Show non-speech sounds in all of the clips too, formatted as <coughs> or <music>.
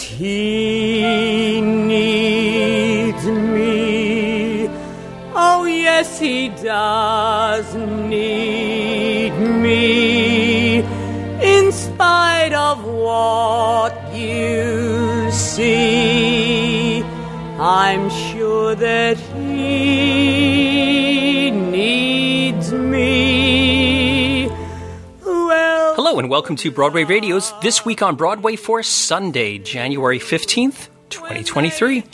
he needs me. Oh, yes, he does need me. In spite of what you see, I'm sure that welcome to Broadway Radio's This Week on Broadway for Sunday, January 15th, 2023.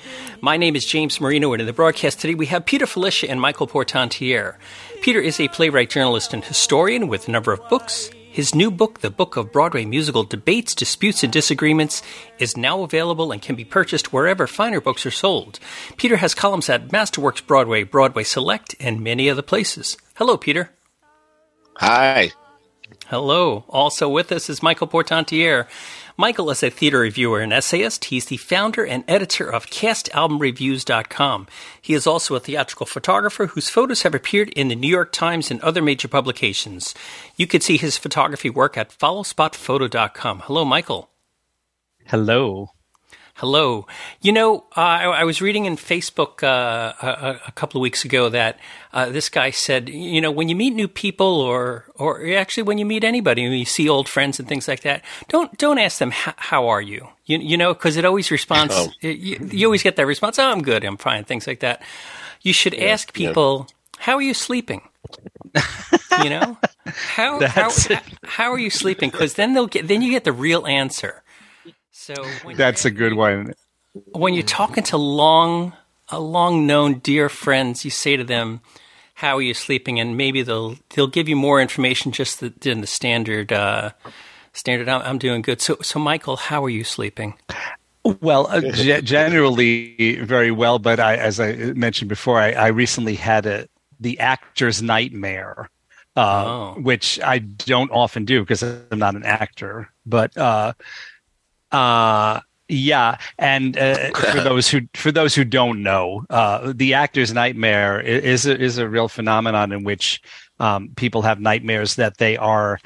My name is James Marino, and in the broadcast today we have Peter Filichia and Michael Portantiere. Peter is a playwright, journalist, and historian with a number of books. His new book, The Book of Broadway Musical Debates, Disputes, and Disagreements, is now available and can be purchased wherever finer books are sold. Peter has columns at Masterworks Broadway, Broadway Select, and many other places. Hello, Peter. Hi. Hello. Also with us is Michael Portantiere. Michael is a theater reviewer and essayist. He's the founder and editor of CastAlbumReviews.com. He is also a theatrical photographer whose photos have appeared in the New York Times and other major publications. You can see his photography work at FollowSpotPhoto.com. Hello, Michael. Hello. Hello. You know, uh, I, I was reading in Facebook uh, a, a couple of weeks ago that uh, this guy said, you know, when you meet new people, or or actually when you meet anybody, when you see old friends and things like that, don't don't ask them how are you, you, you know, because it always responds. Oh. You, you always get that response, oh, I'm good, I'm fine, things like that. You should ask people, how are you sleeping? you know, <laughs> how how, how how are you sleeping? Because then they'll get then you get the real answer. So when That's a good one. when you're talking to long, uh, long known dear friends, you say to them, "How are you sleeping?" And maybe they'll they'll give you more information just the, than the standard. Uh, standard. I'm, I'm doing good. So, so Michael, how are you sleeping? Well, uh, ge- generally very well, but I, as I mentioned before, I, I recently had a the actor's nightmare, uh, Oh. which I don't often do because I'm not an actor. But uh, uh, yeah, and uh, for <laughs> those who for those who don't know, uh, the actor's nightmare is a, is a real phenomenon in which um, people have nightmares that they are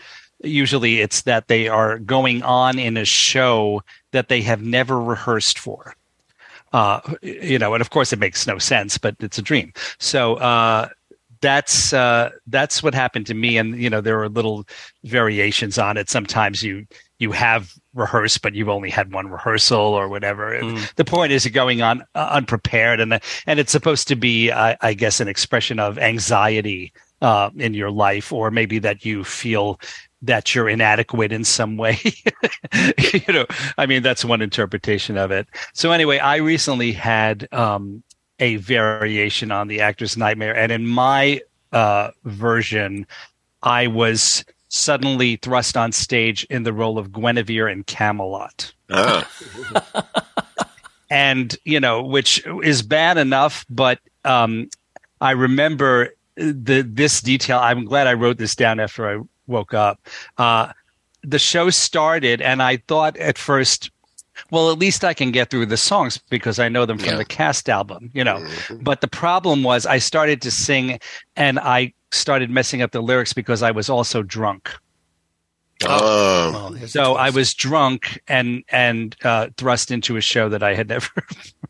usually it's that they are going on in a show that they have never rehearsed for. Uh, you know, and of course it makes no sense, but it's a dream. So uh, that's uh, that's what happened to me. And you know, there are little variations on it. Sometimes you you have rehearsed, but you've only had one rehearsal or whatever. The point is, you're going on uh, unprepared, and and it's supposed to be, I, I guess, an expression of anxiety uh, in your life, or maybe that you feel that you're inadequate in some way. <laughs> you know, I mean, that's one interpretation of it. So anyway, I recently had um, a variation on the actor's nightmare, and in my uh, version, I was suddenly thrust on stage in the role of Guinevere in Camelot. Ah, <laughs> and you know which is bad enough but um i remember the this detail. I'm glad i wrote this down after i woke up. Uh the show started and i thought at first well at least i can get through the songs because i know them from Yeah. the cast album you know. But the problem was i started to sing and i started messing up the lyrics because i was also drunk. Oh, Well, so I was drunk and and uh, thrust into a show that I had never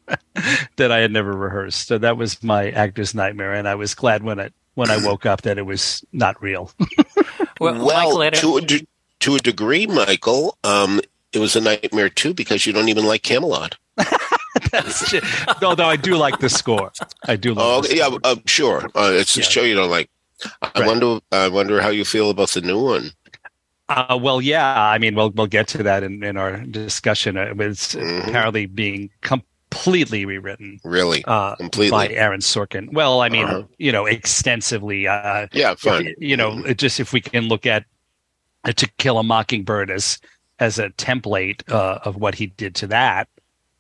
<laughs> that I had never rehearsed. So that was my actor's nightmare, and I was glad when it when I woke up that it was not real. <laughs> well, well, Michael, to a to a degree, Michael, um, it was a nightmare too because you don't even like Camelot. <laughs> Although I do like the score, I do. Like Oh, yeah, uh, sure. Uh, it's a show you don't like. I Right. wonder. I wonder how you feel about the new one. Uh, well, yeah. I mean, we'll we'll get to that in, in our discussion. Uh, It's Mhm. apparently being completely rewritten Really, uh, completely. by Aaron Sorkin. Well, I mean, Uh-huh. you know, extensively. Uh, yeah, if- fine. you know, it just if we can look at uh, To Kill a Mockingbird as as a template uh, of what he did to that,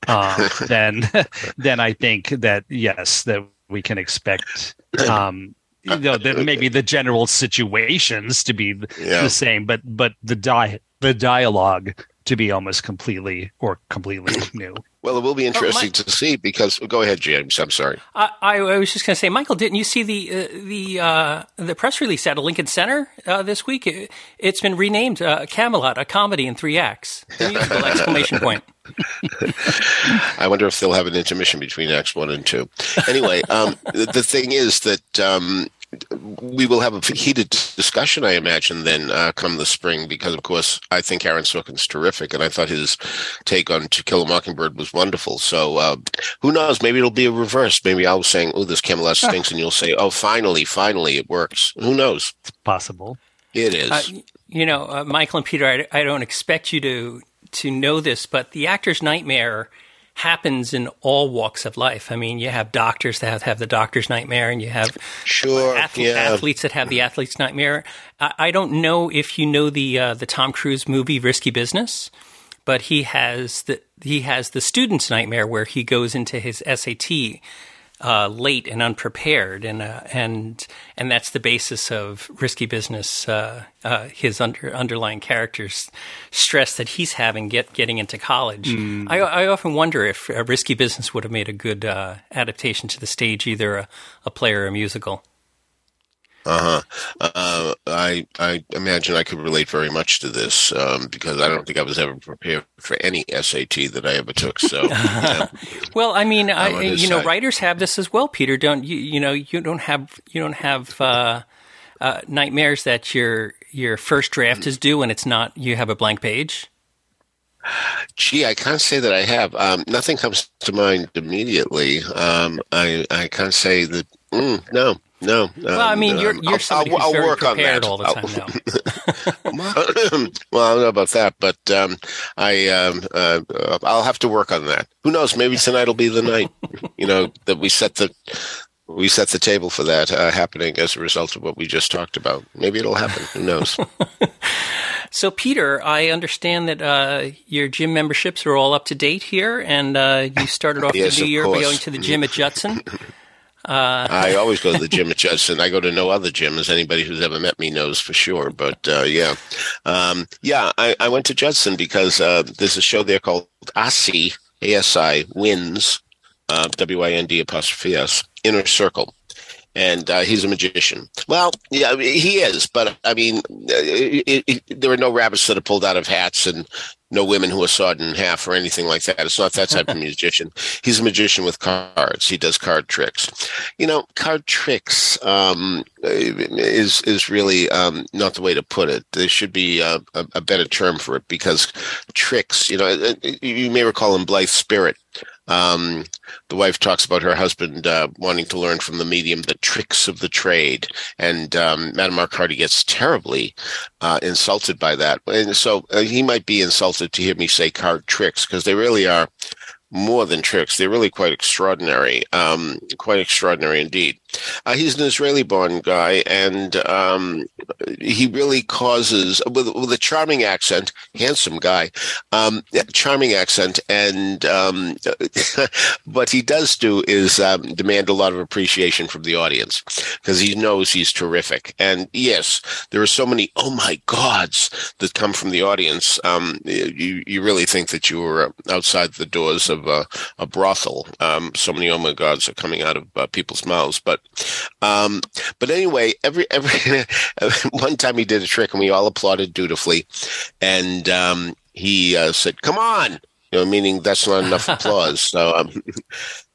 uh, <laughs> then then I think that yes, that we can expect um, you know that maybe the general situations to be Yeah. the same, but but the di- the dialogue to be almost completely or completely <coughs> new. Well, it will be interesting Mike- to see because. Go ahead, James. I'm sorry. I, I, I was just going to say, Michael, didn't you see the uh, the uh, the press release out of Lincoln Center uh, this week? It, has been renamed uh, Camelot, a comedy in three acts. Exclamation point. <laughs> <laughs> I wonder if they'll have an intermission between Acts one and two. Anyway, um, the, the, thing is that um, we will have a heated discussion, I imagine, then uh, come the spring, because of course I think Aaron Sorkin's terrific, and I thought his take on To Kill a Mockingbird was wonderful. So uh, who knows? Maybe it'll be a reverse. Maybe I was saying, "Oh, this Camelot stinks," and you'll say, "Oh, finally, finally, it works." Who knows? It's possible. It is. Uh, you know, uh, Michael and Peter, I, I don't expect you to to know this, but the actor's nightmare happens in all walks of life. I mean, you have doctors that have, have the doctor's nightmare, and you have sure athlete, yeah. athletes that have the athlete's nightmare. I, I don't know if you know the uh, the Tom Cruise movie Risky Business, but he has the he has the student's nightmare where he goes into his SAT uh, late and unprepared, and uh, and and that's the basis of risky business. Uh, uh his under, underlying character's stress that he's having get getting into college. Mm. I, I, often wonder if risky business would have made a good uh, adaptation to the stage, either a, a play or a musical. Uh-huh. Uh, I I imagine I could relate very much to this um, because I don't think I was ever prepared for any SAT that I ever took. So, <laughs> yeah. well, I mean, I, you know, side. writers have this as well, Peter. Don't you? You know, you don't have you don't have uh, uh, nightmares that your your first draft is due and it's not. You have a blank page. Gee, I can't say that I have. Um, nothing comes to mind immediately. Um, I I can't say that. Mm, no, no. Well, um, I mean, you're you're somebody I'll, who's I'll very work prepared all the time now. <laughs> <clears throat> well, I don't know about that, but um, I um, uh, I'll have to work on that. Who knows? Maybe tonight will be the night. <laughs> You know that we set the we set the table for that uh, happening as a result of what we just talked about. Maybe it'll happen. Who knows? <laughs> so, Peter, I understand that uh, your gym memberships are all up to date here, and uh, you started off yes, the new year by going to the gym at Judson. Uh, I always go to the gym <laughs> at Judson. I go to no other gym, as anybody who's ever met me knows for sure. But uh, yeah, um, yeah, I, I, went to Judson because uh, there's a show there called ASI, Asi Wind's, uh, W I N D apostrophe S, Inner Circle. And uh, he's a magician. Well, yeah, he is, but I mean, it, it, it, there are no rabbits that are pulled out of hats, and no women who are sawed in half or anything like that. It's not that type of <laughs> musician. He's a magician with cards. He does card tricks. You know, card tricks um, is is really um, not the way to put it. There should be a, a, a, better term for it because tricks. You know, you may recall in Blithe Spirit um, the wife talks about her husband uh, wanting to learn from the medium the tricks of the trade, and um, Madame Arcati gets terribly uh, insulted by that. And so uh, he might be insulted to hear me say card tricks because they really are more than tricks. They're really quite extraordinary, um, quite extraordinary indeed. Uh, he's an Israeli-born guy, and um, he really causes with, with, a charming accent, handsome guy, um, charming accent, and um, <laughs> what he does do is um, demand a lot of appreciation from the audience because he knows he's terrific. And yes, there are so many oh my gods that come from the audience. Um, you you really think that you were outside the doors of a, a brothel. Um, so many oh my gods are coming out of uh, people's mouths. But um, but anyway, every every <laughs> one time he did a trick and we all applauded dutifully, and um, he uh, said, "Come on." You know, meaning that's not enough <laughs> applause. So um,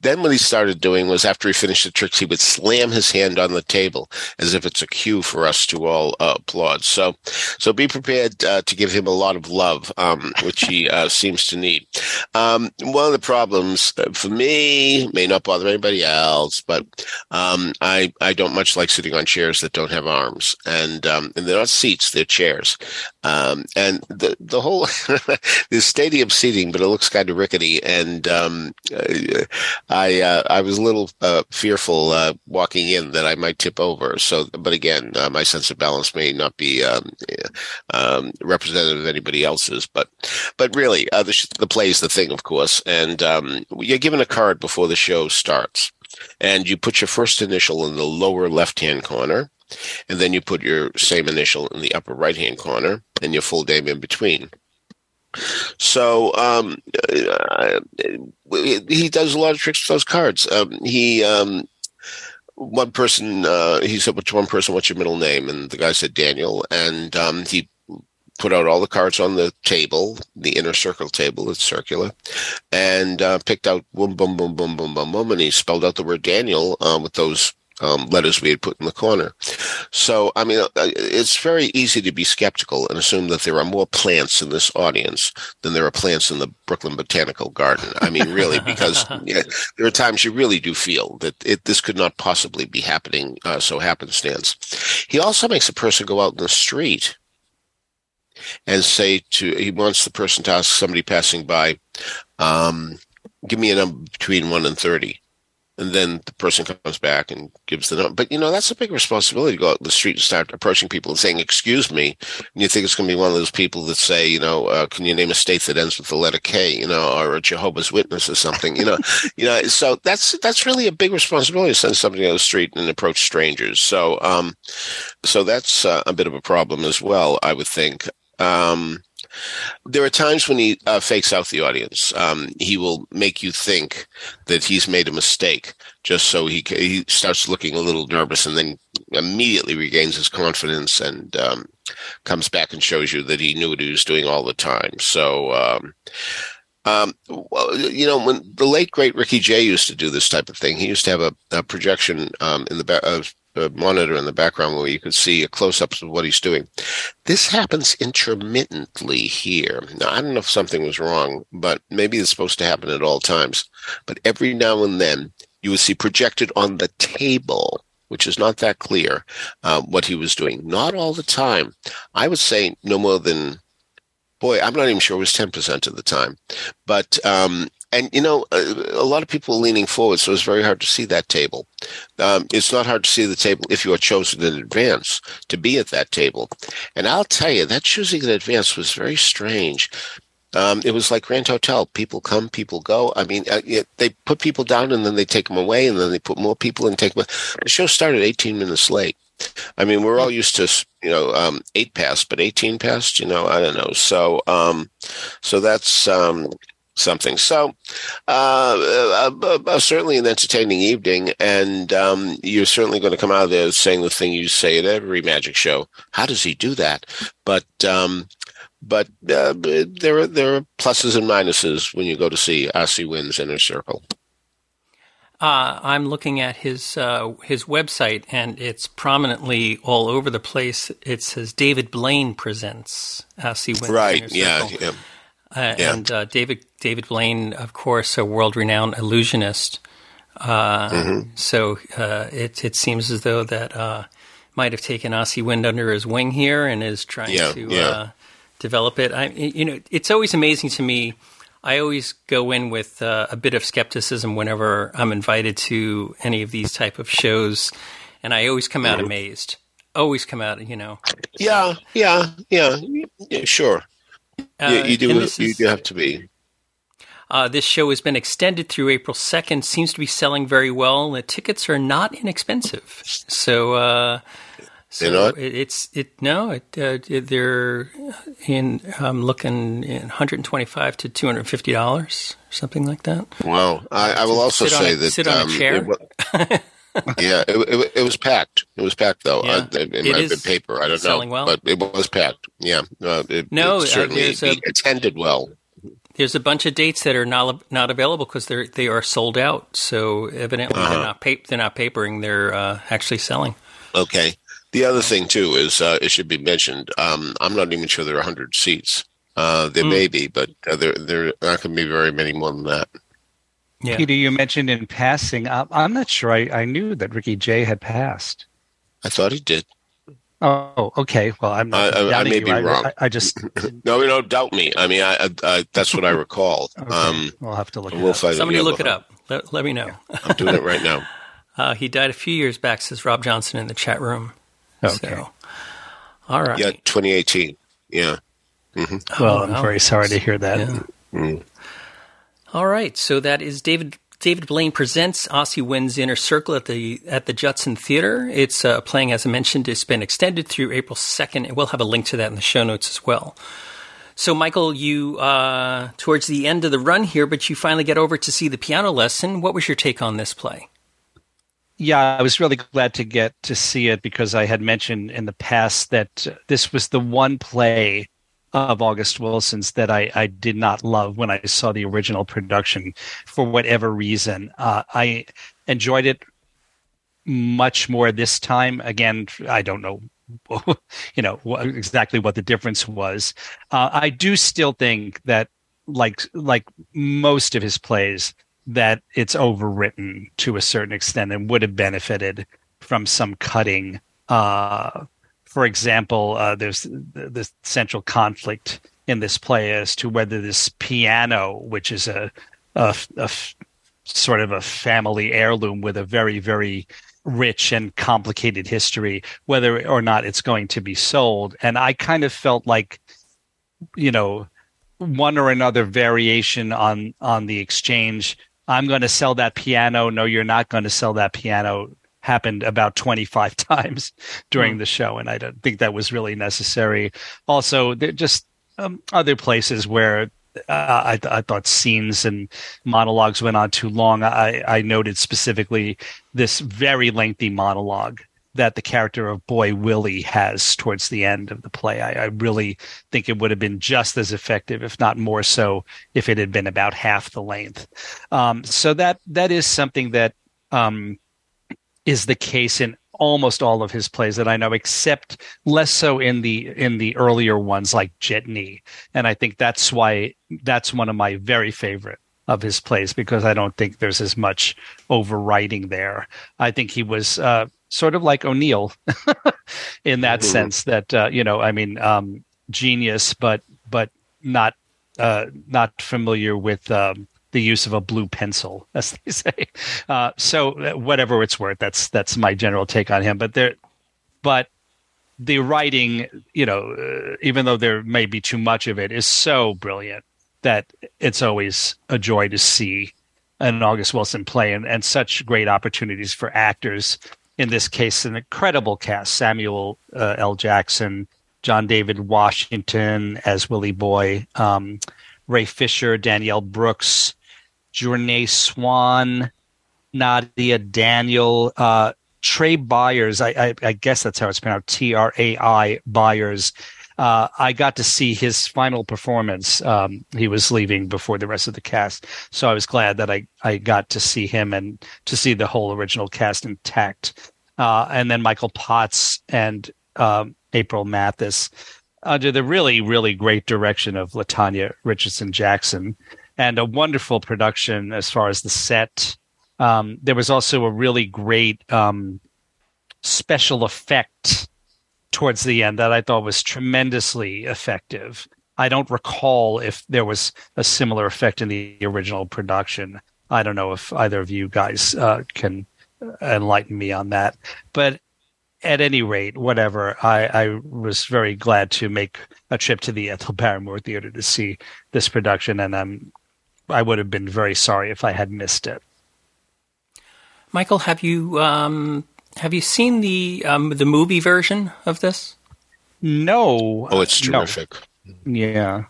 then what he started doing was after he finished the tricks, he would slam his hand on the table as if it's a cue for us to all uh, applaud. So, so be prepared uh, to give him a lot of love, um, which he uh, <laughs> seems to need. Um, one of the problems uh, for me may not bother anybody else, but um, I I don't much like sitting on chairs that don't have arms, and um, and they're not seats; they're chairs. Um, and the the whole <laughs> the stadium seating, but it looks kind of rickety, and um, uh, I uh, I was a little uh, fearful uh, walking in that I might tip over. So, but again, uh, my sense of balance may not be um, um, representative of anybody else's. But but really, uh, the, the play is the thing, of course. And um, you're given a card before the show starts, and you put your first initial in the lower left hand corner. And then you put your same initial in the upper right hand corner and your full name in between. So um, uh, he does a lot of tricks with those cards. Um, he um, one person uh, he said to one person, "What's your middle name?" And the guy said Daniel, and um, he put out all the cards on the table, the inner circle table, it's circular, and uh, picked out boom, boom, boom, boom, boom, boom, boom, and he spelled out the word Daniel um, with those um, letters we had put in the corner. So, I mean, uh, it's very easy to be skeptical and assume that there are more plants in this audience than there are plants in the Brooklyn Botanical Garden. I mean, really, because <laughs> there are times you really do feel that it, this could not possibly be happening uh, so happenstance. He also makes a person go out in the street and say to, he wants the person to ask somebody passing by, um, give me a number between 1 and 30 and then the person comes back and gives the number. But you know, that's a big responsibility to go out the street and start approaching people and saying, "Excuse me," and you think it's going to be one of those people that say, you know, uh, "Can you name a state that ends with the letter K?" You know, or a Jehovah's Witness or something. You know, <laughs> you know. So that's that's really a big responsibility to send somebody on the street and approach strangers. So, um, so that's uh, a bit of a problem as well, I would think. Um, there are times when he uh, fakes out the audience. Um, he will make you think that he's made a mistake just so he he starts looking a little nervous and then immediately regains his confidence and um, comes back and shows you that he knew what he was doing all the time. So. Um, um, well, you know, when the late great Ricky Jay used to do this type of thing, he used to have a, a projection um, in the back of a monitor in the background where you could see a close up of what he's doing. This happens intermittently here. Now, I don't know if something was wrong, but maybe it's supposed to happen at all times. But every now and then, you would see projected on the table, which is not that clear, uh, what he was doing. Not all the time. I would say no more than boy, I'm not even sure it was 10% of the time. But um, and you know, a, a, lot of people leaning forward, so it's very hard to see that table. Um, it's not hard to see the table if you are chosen in advance to be at that table. And I'll tell you, that choosing in advance was very strange. Um, it was like Grand Hotel. People come, people go. I mean, uh, it, they put people down and then they take them away, and then they put more people and take them. The show started 18 minutes late. I mean, we're all used to you know um, eight past, but 18 past, you know, I don't know. So, um, so that's um, something. So, uh, uh, uh, certainly an entertaining evening, and um, you're certainly going to come out of there saying the thing you say at every magic show. How does he do that? But um, but uh, there are there are pluses and minuses when you go to see Asi Wind's Inner Circle. Uh, I'm looking at his uh, his website, and it's prominently all over the place. It says David Blaine presents Asi Wind's right. Inner Circle. Yeah, yeah. Uh, yeah. And uh, David David Blaine, of course, a world renowned illusionist. Uh, mm-hmm. So uh, it it seems as though that uh, might have taken Asi Wind under his wing here and is trying yeah, to yeah. Uh, develop it. I you know it's always amazing to me. I always go in with a bit of skepticism whenever I'm invited to any of these type of shows, and I always come out mm-hmm. amazed. Always come out, you know. Yeah, yeah, yeah sure. Uh, you, you do. You do have to be. Uh, this show has been extended through April 2nd. Seems to be selling very well. The tickets are not inexpensive. So, uh, so they're not. It, it's it no. It, uh, they're in. I'm looking in 125 to 250 dollars, something like that. Wow. I, I will also say a, that sit on um, a chair. <laughs> Yeah, it, it, it, was packed. It was packed though. Yeah. Uh, it, it might have been paper. I don't know, well. but it was packed. Yeah, uh, it, no, it certainly uh, a, attended well. There's a bunch of dates that are not not available because they're they are sold out. So evidently uh-huh. they're not pa- they're not papering. They're uh, actually selling. Okay. The other thing too is uh, it should be mentioned. Um, I'm not even sure there are 100 seats. Uh, there mm. may be, but uh, there there not going to be very many more than that. Yeah. Peter, you mentioned in passing. I'm not sure I, I knew that Ricky Jay had passed. I thought he did. Oh, okay. Well, I'm not. I, I, I may be I, wrong. I, just <clears throat> no, don't doubt me. I mean, I, that's what I recall. <laughs> okay. um, we'll have to look. We'll find Somebody look it up. Let, let me know. I'm doing it right now. <laughs> <laughs> Uh, he died a few years back, says Rob Johnson in the chat room. Okay. So, all right. Yeah, 2018. Yeah. Mm-hmm. Well, oh, I'm very sorry to hear that. Yeah. Mm. All right, so that is David David Blaine presents Asi Wind's Inner Circle at the at the Judson Theater. It's uh, playing, as I mentioned, it's been extended through April second, and we'll have a link to that in the show notes as well. So, Michael, you uh, towards the end of the run here, but you finally get over to see the piano lesson. What was your take on this play? Yeah, I was really glad to get to see it because I had mentioned in the past that this was the one play of August Wilson's that I, I did not love when I saw the original production for whatever reason. Uh, I enjoyed it much more this time. Again, I don't know, <laughs> you know, exactly what the difference was. Uh, I do still think that, like like most of his plays, that it's overwritten to a certain extent and would have benefited from some cutting. Uh, for example, uh, there's the, central conflict in this play as to whether this piano, which is a, a, a sort of a family heirloom with a very, very rich and complicated history, whether or not it's going to be sold. And I kind of felt like, you know, one or another variation on on the exchange. I'm going to sell that piano. No, you're not going to sell that piano happened about 25 <laughs> times during mm. the show, and I don't think that was really necessary. Also, there just um, other places where uh, I, th- I, thought scenes and monologues went on too long. I, I noted specifically this very lengthy monologue that the character of Boy Willie has towards the end of the play. I, I, really think it would have been just as effective, if not more so, if it had been about half the length. Um, so that that is something that um, is the case in almost all of his plays that I know, except less so in the in the earlier ones like Jitney. And I think that's why that's one of my very favorite of his plays because I don't think there's as much overwriting there. I think he was uh, sort of like O'Neill <laughs> in that mm-hmm. sense that uh, you know, I mean, um, genius, but but not uh, not familiar with um, the use of a blue pencil, <laughs> as they say. Uh, so uh, whatever it's worth, that's that's my general take on him. But there, but the writing, you know, uh, even though there may be too much of it, is so brilliant that it's always a joy to see an August Wilson play, and, and such great opportunities for actors. In this case, an incredible cast: Samuel uh, L. Jackson, John David Washington as Willie Boy. Um, Ray Fisher, Danielle Brooks, Jurnee Swan, Nadia Daniel, uh, Trai Byers. I, I, I, guess that's how it's pronounced. T R A I Byers. Uh, I got to see his final performance. Um, he was leaving before the rest of the cast, so I was glad that I, I got to see him and to see the whole original cast intact. Uh, and then Michael Potts and um, April Matthis under the really, really great direction of Latanya Richardson Jackson and a wonderful production as far as the set. Um, there was also a really great um, special effect towards the end that I thought was tremendously effective. I don't recall if there was a similar effect in the original production. I don't know if either of you guys uh, can enlighten me on that. But at any rate, whatever, I, I, was very glad to make a trip to the Ethel Barrymore Theater to see this production, and I'm I would have been very sorry if I had missed it. Michael, have you um, have you seen the um, the movie version of this? No. Oh, it's terrific. No. Yeah.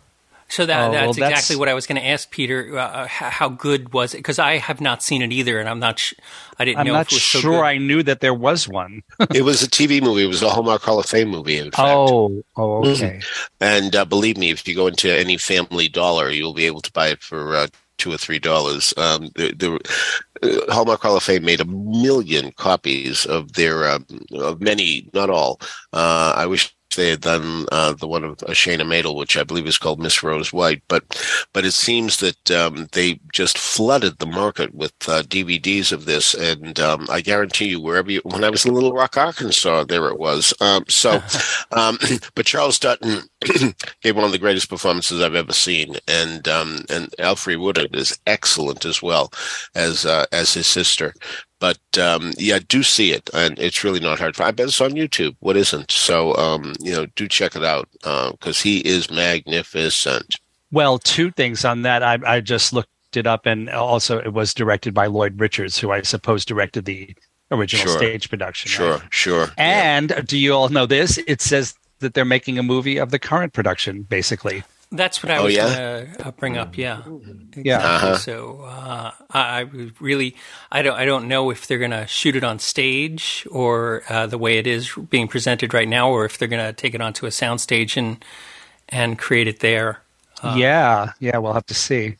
So that, oh, that's well, exactly what I was going to ask Peter. Uh, uh how good was it? Because I have not seen it either, and I'm not. Sh- I didn't I'm know. I'm not sure so I knew that there was one. <laughs> it was a TV movie. It was a Hallmark Hall of Fame movie. In fact. Oh, oh, mm-hmm. okay. Mm-hmm. And uh, believe me, if you go into any Family Dollar, you'll be able to buy it for uh, two or three dollars. Um, the, the uh, Hallmark Hall of Fame made a million copies of their um, of many, not all. Uh, I wish they had done uh, the one of uh, Shayna Maidel, which I believe is called Miss Rose White. But but it seems that um, they just flooded the market with uh, DVDs of this, and um, I guarantee you, wherever you, when I was in Little Rock, Arkansas, there it was. Um, so, <laughs> um, <clears throat> but Charles Dutton <clears throat> gave one of the greatest performances I've ever seen, and um, and Alfre Woodard is excellent as well as uh, as his sister. But um, yeah, do see it, and it's really not hard. I bet it's on YouTube. What isn't? So um, you know, do check it out because uh, he is magnificent. Well, two things on that. I, I just looked it up, and also it was directed by Lloyd Richards, who I suppose directed the original sure. stage production. Sure, right? sure. And yeah. do you all know this? It says that they're making a movie of the current production, basically. That's what I oh, was yeah? going to uh, bring up. Yeah, yeah. Uh-huh. So uh, I, I really, I don't, I don't know if they're going to shoot it on stage or uh, the way it is being presented right now, or if they're going to take it onto a soundstage and and create it there. Uh, yeah, yeah, we'll have to see.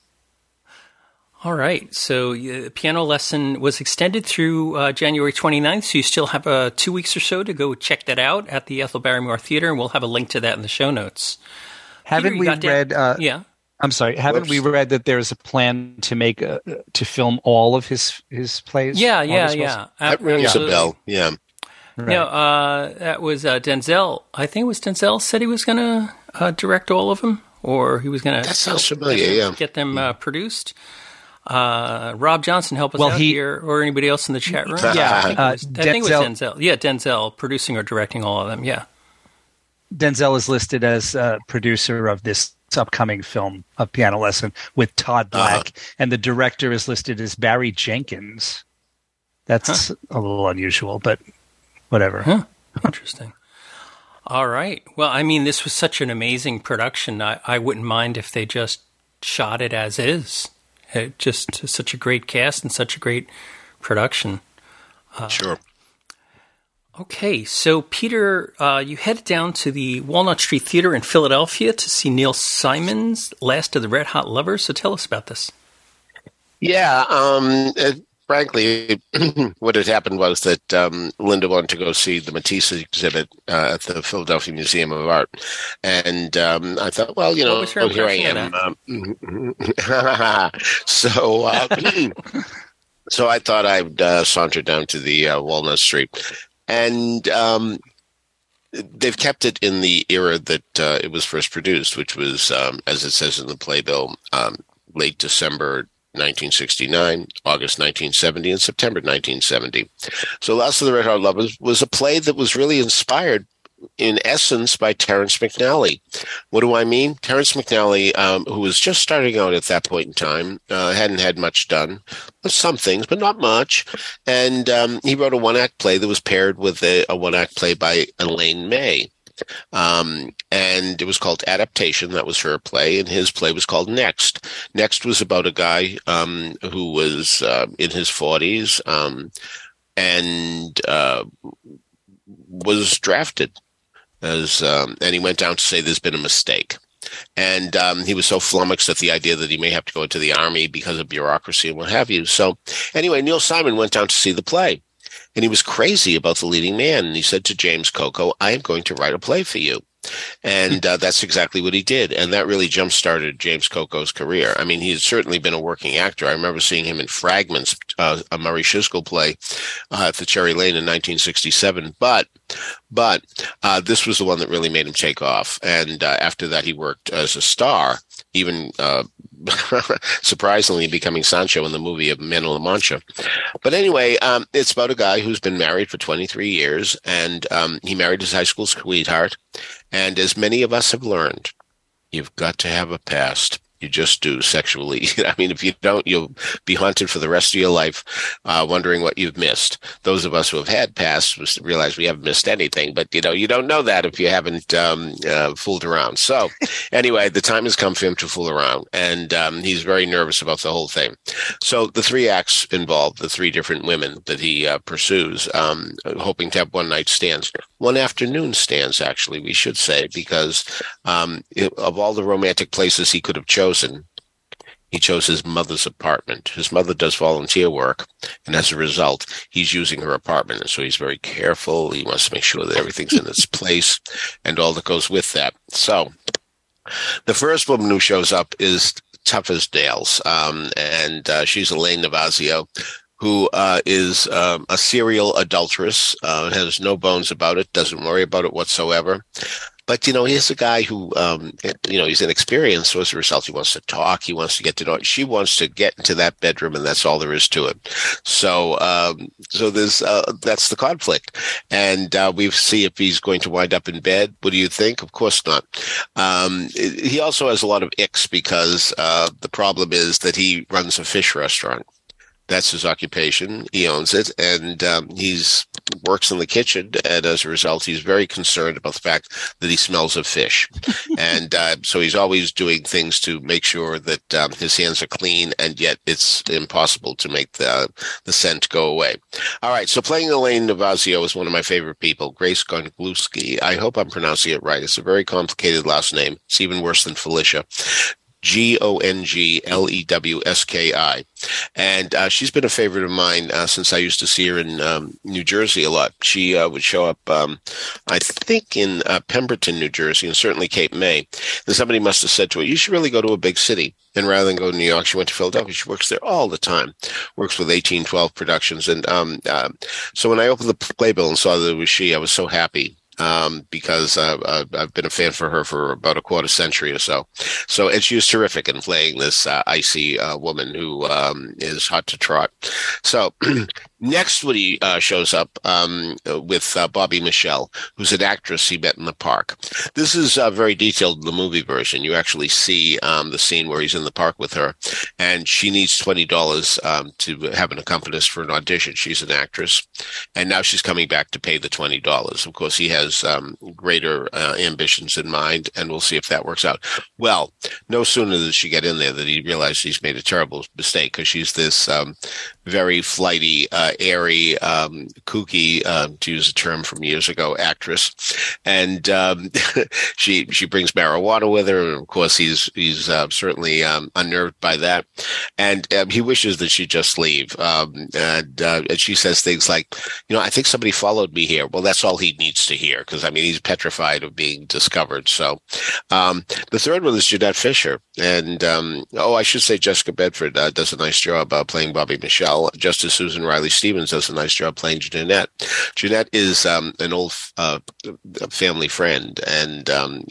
All right. So uh, piano lesson was extended through uh, January 29th. So you still have uh, two weeks or so to go check that out at the Ethel Barrymore Theater, and we'll have a link to that in the show notes. Haven't Peter, we read? Uh, yeah. I'm sorry. Haven't Whoops. we read that there's a plan to make a, to film all of his his plays? Yeah, yeah, yeah. That rings a bell. Yeah. Right. No, uh, that was uh, Denzel. I think it was Denzel said he was going to uh, direct all of them, or he was going to. That sounds familiar. Yeah. Get them uh, produced. Uh, Rob Johnson, help us well, out he, here, or anybody else in the chat room. <laughs> Yeah, I think, uh, was, I think it was Denzel. Yeah, Denzel producing or directing all of them. Yeah. Denzel is listed as a producer of this upcoming film, A Piano Lesson, with Todd uh-huh. Black, uh-huh. and the director is listed as Barry Jenkins. That's huh. a little unusual, but whatever. Huh. Interesting. All right. Well, I mean, this was such an amazing production. I, I wouldn't mind if they just shot it as is. It just such a great cast and such a great production. Uh, sure. Okay, so Peter, uh, you headed down to the Walnut Street Theater in Philadelphia to see Neil Simon's Last of the Red Hot Lovers. So tell us about this. Yeah, um, it, frankly, <clears throat> what had happened was that um, Linda wanted to go see the Matisse exhibit uh, at the Philadelphia Museum of Art, and um, I thought, well, you know, oh, here I am. Um, <laughs> so, uh, <clears throat> so I thought I'd uh, saunter down to the uh, Walnut Street, and um, they've kept it in the era that uh, it was first produced, which was, um, as it says in the playbill, um, late December 1969, August 1970, and September 1970. So Last of the Red Hot Lovers was a play that was really inspired in essence by Terrence McNally. What do I mean? Terrence McNally, um, who was just starting out at that point in time, uh, hadn't had much done, some things, but not much. And um, he wrote a one act play that was paired with a, a one act play by Elaine May. Um, and it was called Adaptation. That was her play, and his play was called Next. Next was about a guy um, who was uh, in his forties um, and uh, was drafted as, um, and he went down to say there's been a mistake. And um, he was so flummoxed at the idea that he may have to go into the army because of bureaucracy and what have you. So, anyway, Neil Simon went down to see the play and he was crazy about the leading man. And he said to James Coco, I am going to write a play for you. And uh, <laughs> that's exactly what he did. And that really jump started James Coco's career. I mean, he had certainly been a working actor. I remember seeing him in Fragments, uh, a Murray Schisgal play uh, at the Cherry Lane in 1967. But but uh, this was the one that really made him take off. And uh, after that, he worked as a star, even uh, <laughs> surprisingly becoming Sancho in the movie of Men of La Mancha. But anyway, um, it's about a guy who's been married for 23 years, and um, he married his high school sweetheart. And as many of us have learned, you've got to have a past you just do sexually. <laughs> I mean, if you don't, you'll be haunted for the rest of your life, uh, wondering what you've missed. Those of us who have had pasts realize we haven't missed anything, but you know, you don't know that if you haven't um, uh, fooled around. So, <laughs> anyway, the time has come for him to fool around, and um, he's very nervous about the whole thing. So, the three acts involve the three different women that he uh, pursues, um, hoping to have one night stands, one afternoon stands. Actually, we should say, because um, of all the romantic places he could have chosen chosen, he chose his mother's apartment. His mother does volunteer work, and as a result, he's using her apartment. And so he's very careful. He wants to make sure that everything's in its place and all that goes with that. So the first woman who shows up is tough as nails, um, and uh, she's Elaine Navazio, who uh, is um, a serial adulteress, uh, has no bones about it, doesn't worry about it whatsoever. But you know, he's a guy who, um, you know, he's inexperienced. So as a result, he wants to talk. He wants to get to know. She wants to get into that bedroom, and that's all there is to it. So, um, so there's uh, that's the conflict, and uh, we see if he's going to wind up in bed. What do you think? Of course not. Um, he also has a lot of icks because uh, the problem is that he runs a fish restaurant That's his occupation. He owns it, and um, he's works in the kitchen. And as a result, he's very concerned about the fact that he smells of fish, <laughs> and uh, so he's always doing things to make sure that um, his hands are clean, and yet it's impossible to make the the scent go away. All right, so playing Elaine Navazio is one of my favorite people, Grace Gonglewski. I hope I'm pronouncing it right. It's a very complicated last name. It's even worse than Filichia. G O N G L E W S K I. And uh, she's been a favorite of mine uh, since I used to see her in um, New Jersey a lot. She uh, would show up, um, I think, in uh, Pemberton, New Jersey, and certainly Cape May. And somebody must have said to her, You should really go to a big city. And rather than go to New York, she went to Philadelphia. She works there all the time, works with 1812 Productions. And um, uh, so when I opened the playbill and saw that it was she, I was so happy um, because uh, I've been a fan for her for about a quarter century or so. So, and she was terrific in playing this uh, icy uh, woman who um, is hot to trot. So, <clears throat> Next, Woody uh, shows up um, with uh, Bobbi Michele, who's an actress he met in the park. This is uh, very detailed in the movie version. You actually see um, the scene where he's in the park with her, and she needs twenty dollars um, to have an accompanist for an audition. She's an actress, and now she's coming back to pay the twenty dollars. Of course, he has um, greater uh, ambitions in mind, and we'll see if that works out. Well, no sooner does she get in there that he realizes he's made a terrible mistake because she's this um, very flighty, uh, airy, um, kooky, uh, to use a term from years ago, actress, and um, <laughs> she she brings marijuana with her, and of course he's he's uh, certainly um, unnerved by that, and um, he wishes that she just leave. And, uh, and she says things like, "You know, I think somebody followed me here." Well, that's all he needs to hear because I mean he's petrified of being discovered. So the third one is Jeanette Fisher, and oh, I should say Jessica Bedford uh, does a nice job uh, playing Bobbi Michele well, just as Susan Riley Stevens does a nice job playing Jeanette. Jeanette is um, an old uh, family friend, and um,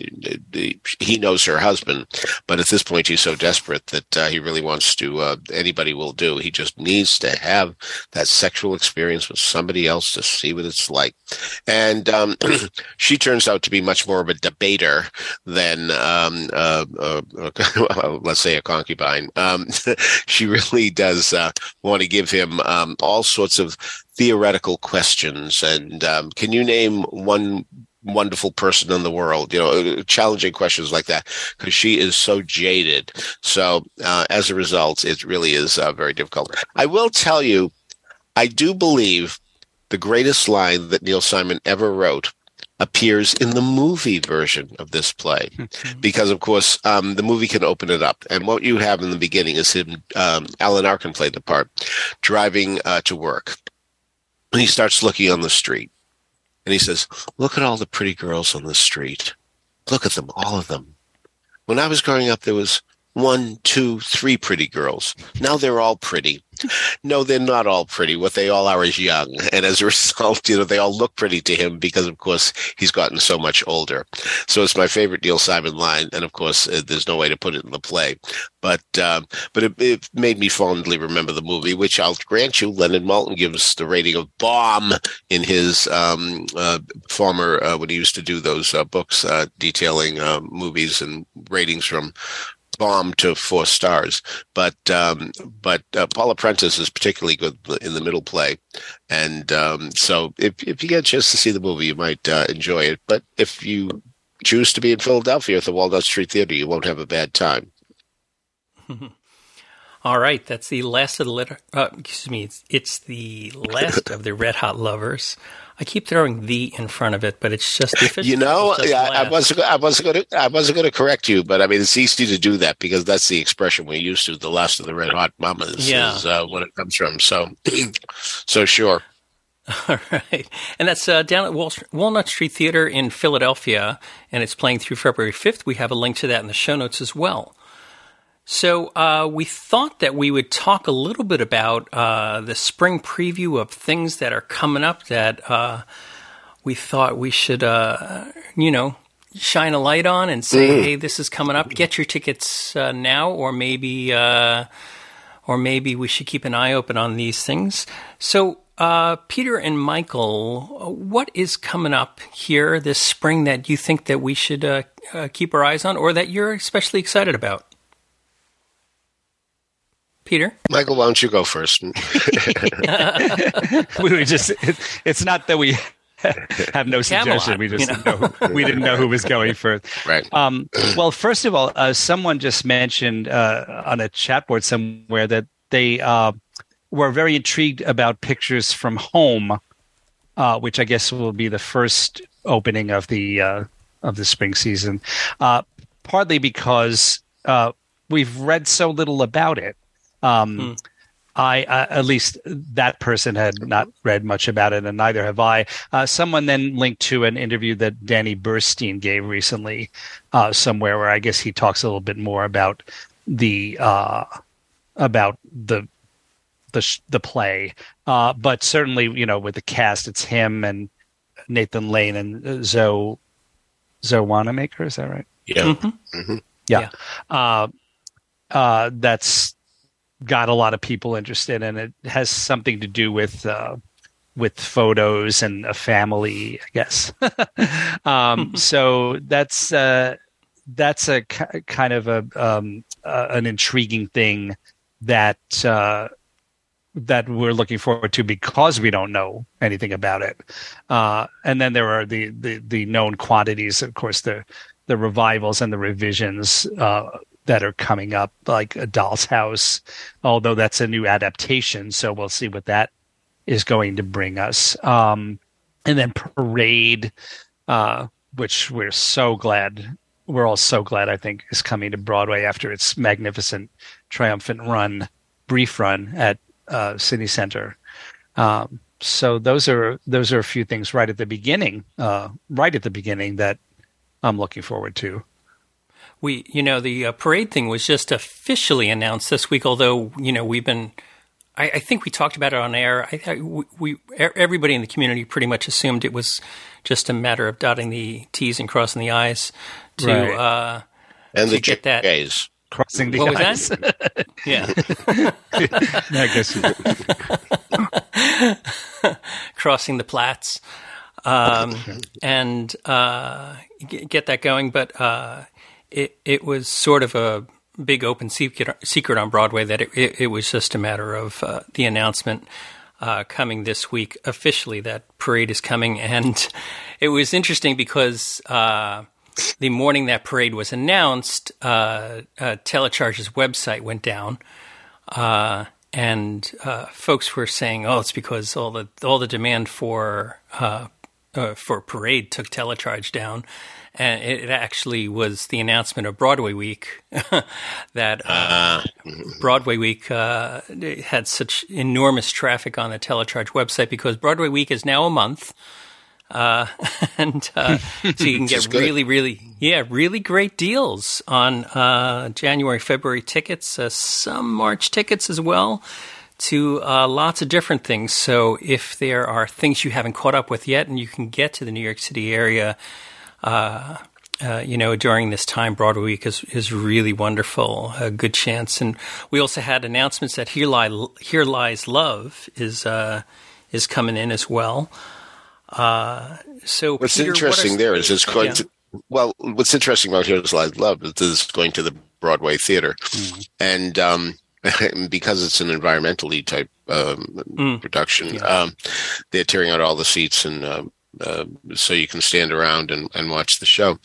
he knows her husband, but at this point he's so desperate that uh, he really wants to. Uh, anybody will do. He just needs to have that sexual experience with somebody else to see what it's like. And um, <clears throat> she turns out to be much more of a debater than, um, uh, uh, <laughs> let's say, a concubine. Um, <laughs> she really does uh, want to give him um, all sorts of theoretical questions. And um, can you name one wonderful person in the world? You know, uh, challenging questions like that because she is so jaded. So uh, as a result, it really is uh, very difficult. I will tell you, I do believe the greatest line that Neil Simon ever wrote appears in the movie version of this play mm-hmm. because of course um, the movie can open it up and what you have in the beginning is him um, alan arkin played the part driving uh, to work and he starts looking on the street and he says look at all the pretty girls on the street look at them all of them when i was growing up there was one, two, three pretty girls. Now they're all pretty. No, they're not all pretty. What they all are is young. And as a <laughs> result, you know, they all look pretty to him because, of course, he's gotten so much older. So it's my favorite Neil Simon line. And of course, uh, there's no way to put it in the play. But, uh, but it, it, made me fondly remember the movie, which I'll grant you, Leonard Maltin gives the rating of bomb in his um, uh, former, uh, when he used to do those uh, books uh, detailing movies and ratings from bomb to four stars. But um, but uh, Paula Prentiss is particularly good in the middle play, and um, so if if you get a chance to see the movie, you might uh, enjoy it. But if you choose to be in Philadelphia at the Walnut Street Theater, you won't have a bad time. <laughs> All right, that's the last of the letter. Uh, excuse me, it's, it's the last of the Red Hot Lovers. I keep throwing the in front of it, but it's just the <laughs> You know, yeah, I wasn't. I wasn't going to. I wasn't going to correct you, but I mean, it's easy to do that because that's the expression we're used to. The last of the red hot mamas yeah. is uh, what it comes from. So, <clears throat> so sure. <laughs> All right, and that's uh, down at Walnut Street Theater in Philadelphia, and it's playing through February fifth. We have a link to that in the show notes as well. So uh, we thought that we would talk a little bit about uh, the spring preview of things that are coming up that uh, we thought we should, uh, you know, shine a light on and say, mm. "Hey, this is coming up. Get your tickets uh, now, or maybe, uh, or maybe we should keep an eye open on these things." So. Peter and Michael, what is coming up here this spring that you think that we should keep our eyes on, or that you're especially excited about? Peter? Michael, why don't you go first? <laughs> <laughs> we just, it, it's not that we <laughs> have no suggestion. we just you know? know, we didn't know who was going first. Right. Um, well, first of all, uh, someone just mentioned uh, on a chat board somewhere that they uh, were very intrigued about pictures from home, uh, which I guess will be the first opening of the uh, of the spring season. Uh, partly because we've read so little about it. Um, mm. I, uh, at least that person had not read much about it, and neither have I. Uh, someone then linked to an interview that Danny Burstein gave recently, uh, somewhere where I guess he talks a little bit more about the uh, about the the the play. Uh, but certainly, you know, with the cast, it's him and Nathan Lane and Zoe Zoe Wanamaker. Is that right? Yeah. Mm-hmm. Mm-hmm. Yeah. yeah. Uh, that's got a lot of people interested, and it has something to do with uh, with photos and a family, I guess. <laughs> um, <laughs> so that's uh, that's a k- kind of a um, uh, an intriguing thing that uh, that we're looking forward to because we don't know anything about it. Uh, and then there are the, the the known quantities, of course, the the revivals and the revisions uh, that are coming up, like A Doll's House, although that's a new adaptation. So we'll see what that is going to bring us. Um, and then Parade, uh, which we're so glad, we're all so glad, I think, is coming to Broadway after its magnificent, triumphant run, brief run at uh, City Center. Um, so those are those are a few things right at the beginning, uh, right at the beginning that I'm looking forward to we, you know, the uh, parade thing was just officially announced this week. Although, you know, we've been, I, I think we talked about it on air. I, I, we, everybody in the community pretty much assumed it was just a matter of dotting the T's and crossing the I's to, right. uh, and to the get that. Gays. Crossing the what I's. was that? <laughs> yeah. <laughs> I guess <laughs> crossing the plats. Um, and uh, get that going. But uh, it it was sort of a big open secret secret on Broadway that it, it, it was just a matter of uh, the announcement uh, coming this week officially that parade is coming, <laughs> and it was interesting because. Uh, the morning that parade was announced, uh, uh, Telecharge's website went down, uh, and folks were saying, "Oh, it's because all the all the demand for for parade took Telecharge down." And it actually was the announcement of Broadway Week <laughs> that uh, uh, Broadway Week uh, had such enormous traffic on the Telecharge website because Broadway Week is now a month. Uh, <laughs> and uh, so you can get really, really, yeah, really great deals on uh, January, February tickets, some March tickets as well to uh, lots of different things. So if there are things you haven't caught up with yet and you can get to the New York City area, uh, uh, you know, during this time, Broadway Week is, is really wonderful, a good chance. And we also had announcements that Here, Lie, Here Lies Love is, uh, is coming in as well. Uh, so what's Peter, interesting what there is it's going yeah. to, well, what's interesting about Here Lies Love is it's going to the Broadway theater. Mm. And, um, <laughs> because it's an environmentally type um, mm. production, yeah. um, they're tearing out all the seats and um, uh, so you can stand around and, and watch the show.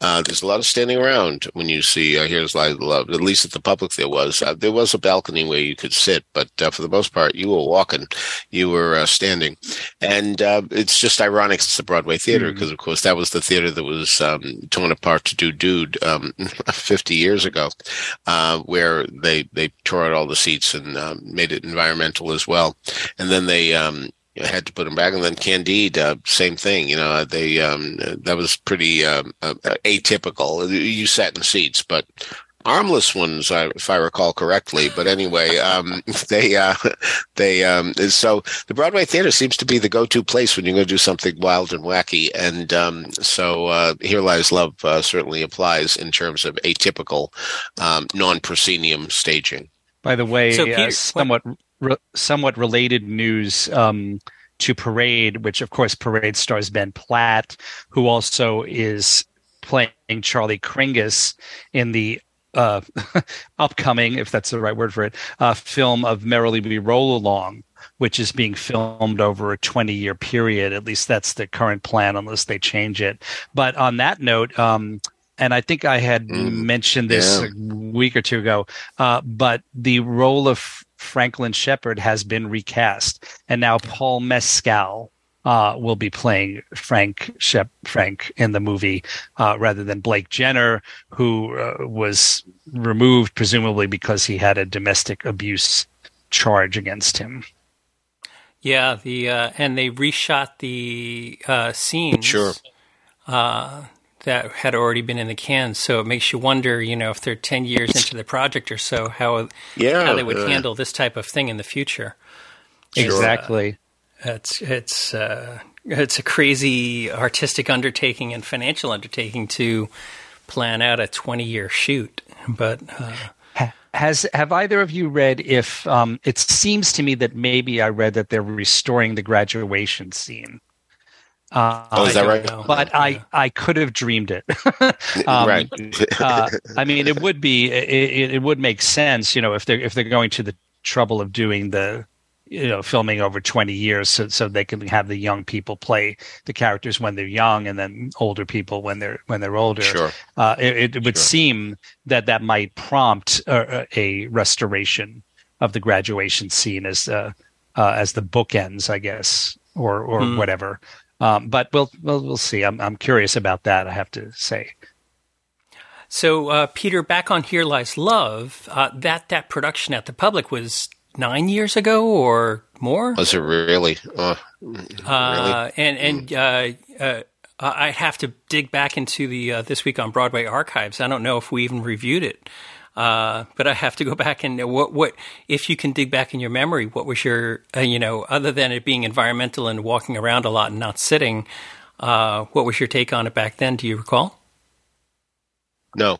Uh, there's a lot of standing around when you see uh, Here's Lies Love. At least at the public, there was. Uh, there was a balcony where you could sit, but uh, for the most part, you were walking, you were uh, standing, and it's just ironic. It's the Broadway theater because, mm-hmm. of course, that was the theater that was um, torn apart to do Dude um, <laughs> 50 years ago, where they they tore out all the seats and made it environmental as well, and then they um, had to put them back. And then Candide, uh, same thing. You know, they um, that was pretty um, uh, atypical. You sat in seats, but armless ones, if I recall correctly. But anyway, um, <laughs> <laughs> they uh, they um, so the Broadway theater seems to be the go-to place when you're going to do something wild and wacky. And um, so uh, Here Lies Love uh, certainly applies in terms of atypical um, non-proscenium staging. By the way, so Peter, uh, somewhat re- somewhat related news um, to Parade, which of course Parade stars Ben Platt, who also is playing Charlie Kringas in the uh, <laughs> upcoming, if that's the right word for it, uh, film of Merrily We Roll Along, which is being filmed over a 20 year period. At least that's the current plan, unless they change it. But on that note, um, and I think I had mm, mentioned this yeah. a week or two ago, uh, but the role of Franklin Shepard has been recast, and now Paul Mescal uh, will be playing Frank Shep Frank in the movie uh, rather than Blake Jenner, who uh, was removed presumably because he had a domestic abuse charge against him. Yeah, the uh, and they reshot the uh, scenes. Sure. Uh, that had already been in the can, so it makes you wonder, you know, if they're ten years into the project or so, how yeah, how they would handle this type of thing in the future. Exactly. It's it's uh, it's a crazy artistic undertaking and financial undertaking to plan out a twenty year shoot. But uh, has have either of you read? If um, it seems to me that maybe I read that they're restoring the graduation scene. Uh, oh, is that right? Know. But yeah. I, I could have dreamed it. <laughs> um, right. uh, I mean, it would be it, it would make sense, you know, if they're if they're going to the trouble of doing the you know filming over 20 years so, so they can have the young people play the characters when they're young and then older people when they're when they're older sure. Uh, it, it, would sure. seem that that might prompt a, a, restoration of the graduation scene as uh, uh, as the bookends i guess or or mm. whatever um, but we'll, we'll we'll see i'm i'm curious about that i have to say so, uh, Peter, back on Here Lies Love, uh, that that production at the public was nine years ago or more. Was it really? Uh, really? Uh, and and uh, uh, I have to dig back into the uh, this week on Broadway archives. I don't know if we even reviewed it, uh, but I have to go <laughs> back and what what if you can dig back in your memory. What was your you know other than it being environmental and walking around a lot and not sitting? what was your take on it back then? Do you recall? No.